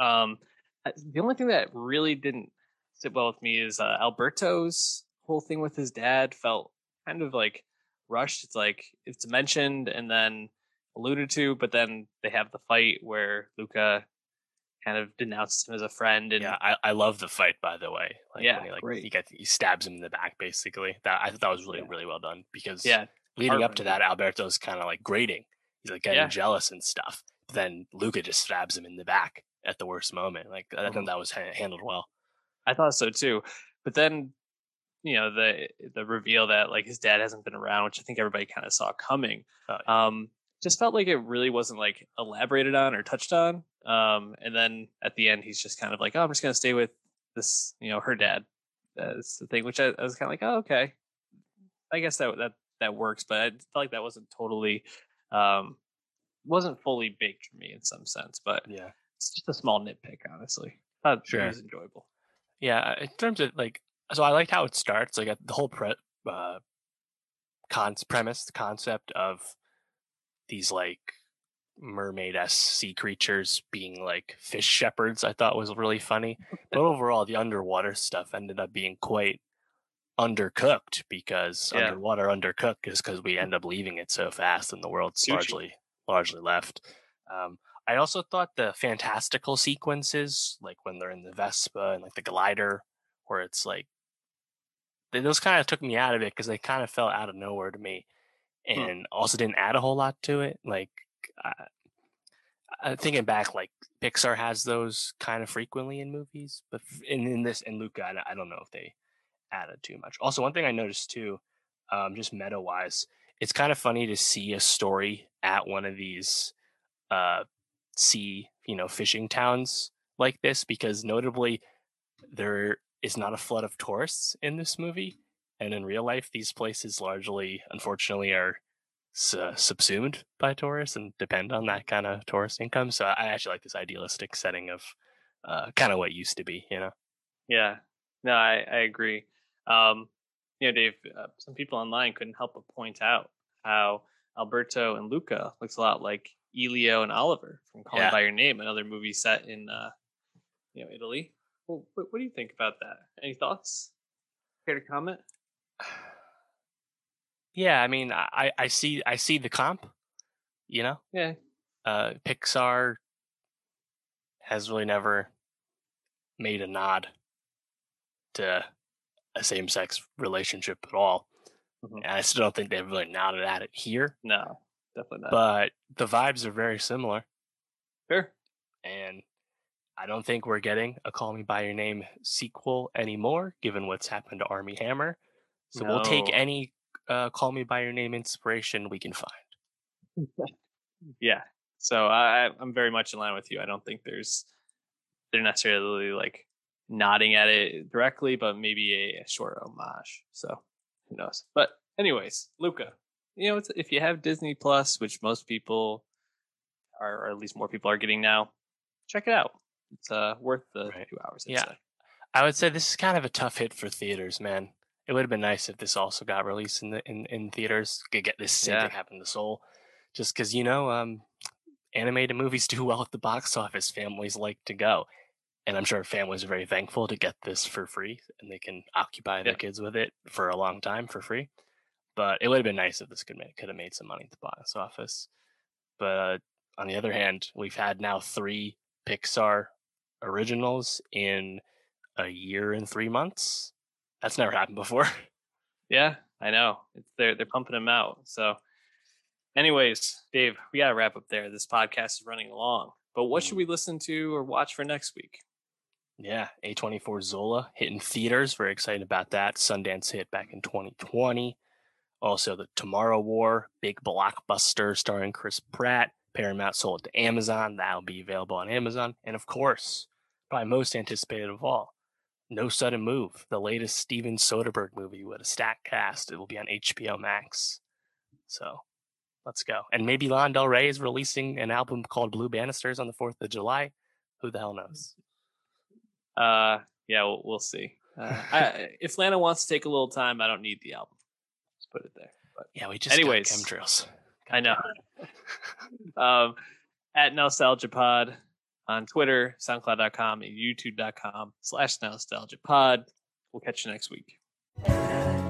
Um the only thing that really didn't sit well with me is uh, Alberto's whole thing with his dad felt kind of like rushed. It's like it's mentioned and then alluded to, but then they have the fight where Luca kind of denounces him as a friend and Yeah, I, I love the fight by the way. Like Yeah, he like great. he gets he stabs him in the back basically. That I thought that was really Yeah. really well done because yeah, leading up to that, Alberto's kind of like grating. He's like getting Yeah. jealous and stuff. Then Luca just stabs him in the back at the worst moment. Like I Mhm. think that was ha- handled well. I thought so too. But then, you know, the the reveal that like his dad hasn't been around, which I think everybody kind of saw coming. Oh, Um, just felt like it really wasn't like elaborated on or touched on. Um, and then at the end, he's just kind of like, "Oh, I'm just gonna stay with this, you know, her dad." That's the thing, which I, I was kind of like, "Oh, okay." I guess that that that works, but I felt like that wasn't totally, um, wasn't fully baked for me in some sense. But Yeah. it's just a small nitpick, honestly. Thought Sure. it was enjoyable. Yeah, in terms of like, so I liked how it starts. Like uh, the whole pre- uh, cons premise, the concept of these like mermaid s sea creatures being like fish shepherds, I thought was really funny. But overall, the underwater stuff ended up being quite undercooked because Yeah. underwater undercooked is because we end up leaving it so fast and the world's Sushi. largely largely left. Um, I also thought the fantastical sequences, like when they're in the Vespa and like the glider, where it's like th- those kind of took me out of it because they kind of fell out of nowhere to me, Hmm. and also didn't add a whole lot to it. Like, uh, uh, thinking back, like Pixar has those kind of frequently in movies, but in, in this in Luca, I, don't- I don't know if they added too much. Also, one thing I noticed too, um, just meta wise, it's kind of funny to see a story at one of these uh, sea, you know, fishing towns like this because notably there is not a flood of tourists in this movie, and in real life, these places largely, unfortunately, are su- subsumed by tourists and depend on that kind of tourist income. So I actually like this idealistic setting of uh, kind of what used to be, you know. Yeah, no, I, I agree. Um, you know, Dave, uh, some people online couldn't help but point out how Alberto and Luca looks a lot like Elio and Oliver from Calling Yeah. by Your Name, another movie set in, uh, you know, Italy. Well, what, what do you think about that? Any thoughts? Care to comment? Yeah, I mean, I, I see I see the comp, you know. Yeah, uh, Pixar has really never made a nod to a same-sex relationship at all, Mhm. and I still don't think they've really nodded at it here. no, definitely not. But the vibes are very similar, Fair. and I don't think we're getting a "Call Me by Your Name" sequel anymore, given what's happened to Armie Hammer. So we'll take any uh, "Call Me by Your Name" inspiration we can find. Yeah. So I, I- I'm very much in line with you. I don't think there's they're necessarily like nodding at it directly, but maybe a, a short homage. So who knows? But anyways, Luca, you know, it's, if you have Disney Plus, which most people are, or at least more people are getting now, check it out. It's uh worth the Right. two hours. I'd Yeah. say. I would say this is kind of a tough hit for theaters, man. It would have been nice if this also got released in the in, in theaters. Could get this same Yeah. thing happen to Soul, just because you know, um, animated movies do well at the box office, families like to go. And I'm sure families are very thankful to get this for free and they can occupy their Yeah. kids with it for a long time for free. But it would have been nice if this could make, could have made some money at the box office. But uh, on the other hand, we've had now three Pixar originals in a year and three months. That's never happened before. Yeah, I know. It's, they're they're pumping them out. So, anyways, Dave, we gotta wrap up there. This podcast is running along. But what should mm. we listen to or watch for next week? Yeah, A24 Zola hitting theaters. Very excited about that. Sundance hit back in 2020. Also, The Tomorrow War, big blockbuster starring Chris Pratt. Paramount sold it to Amazon. That'll be available on Amazon. And of course, probably most anticipated of all, No Sudden Move, the latest Steven Soderbergh movie with a stacked cast. It will be on HBO Max. So let's go. And maybe Lana Del Rey is releasing an album called Blue Banisters on the 4th of July. Who the hell knows? Uh, yeah, we'll, we'll see. Uh, I, if Lana wants to take a little time, I don't need the album. Just put it there. But Yeah, we just Anyways. got chemtrails. I know. um, at Nostalgia Pod on Twitter, SoundCloud.com, and YouTube.com slash Nostalgia Pod. We'll catch you next week.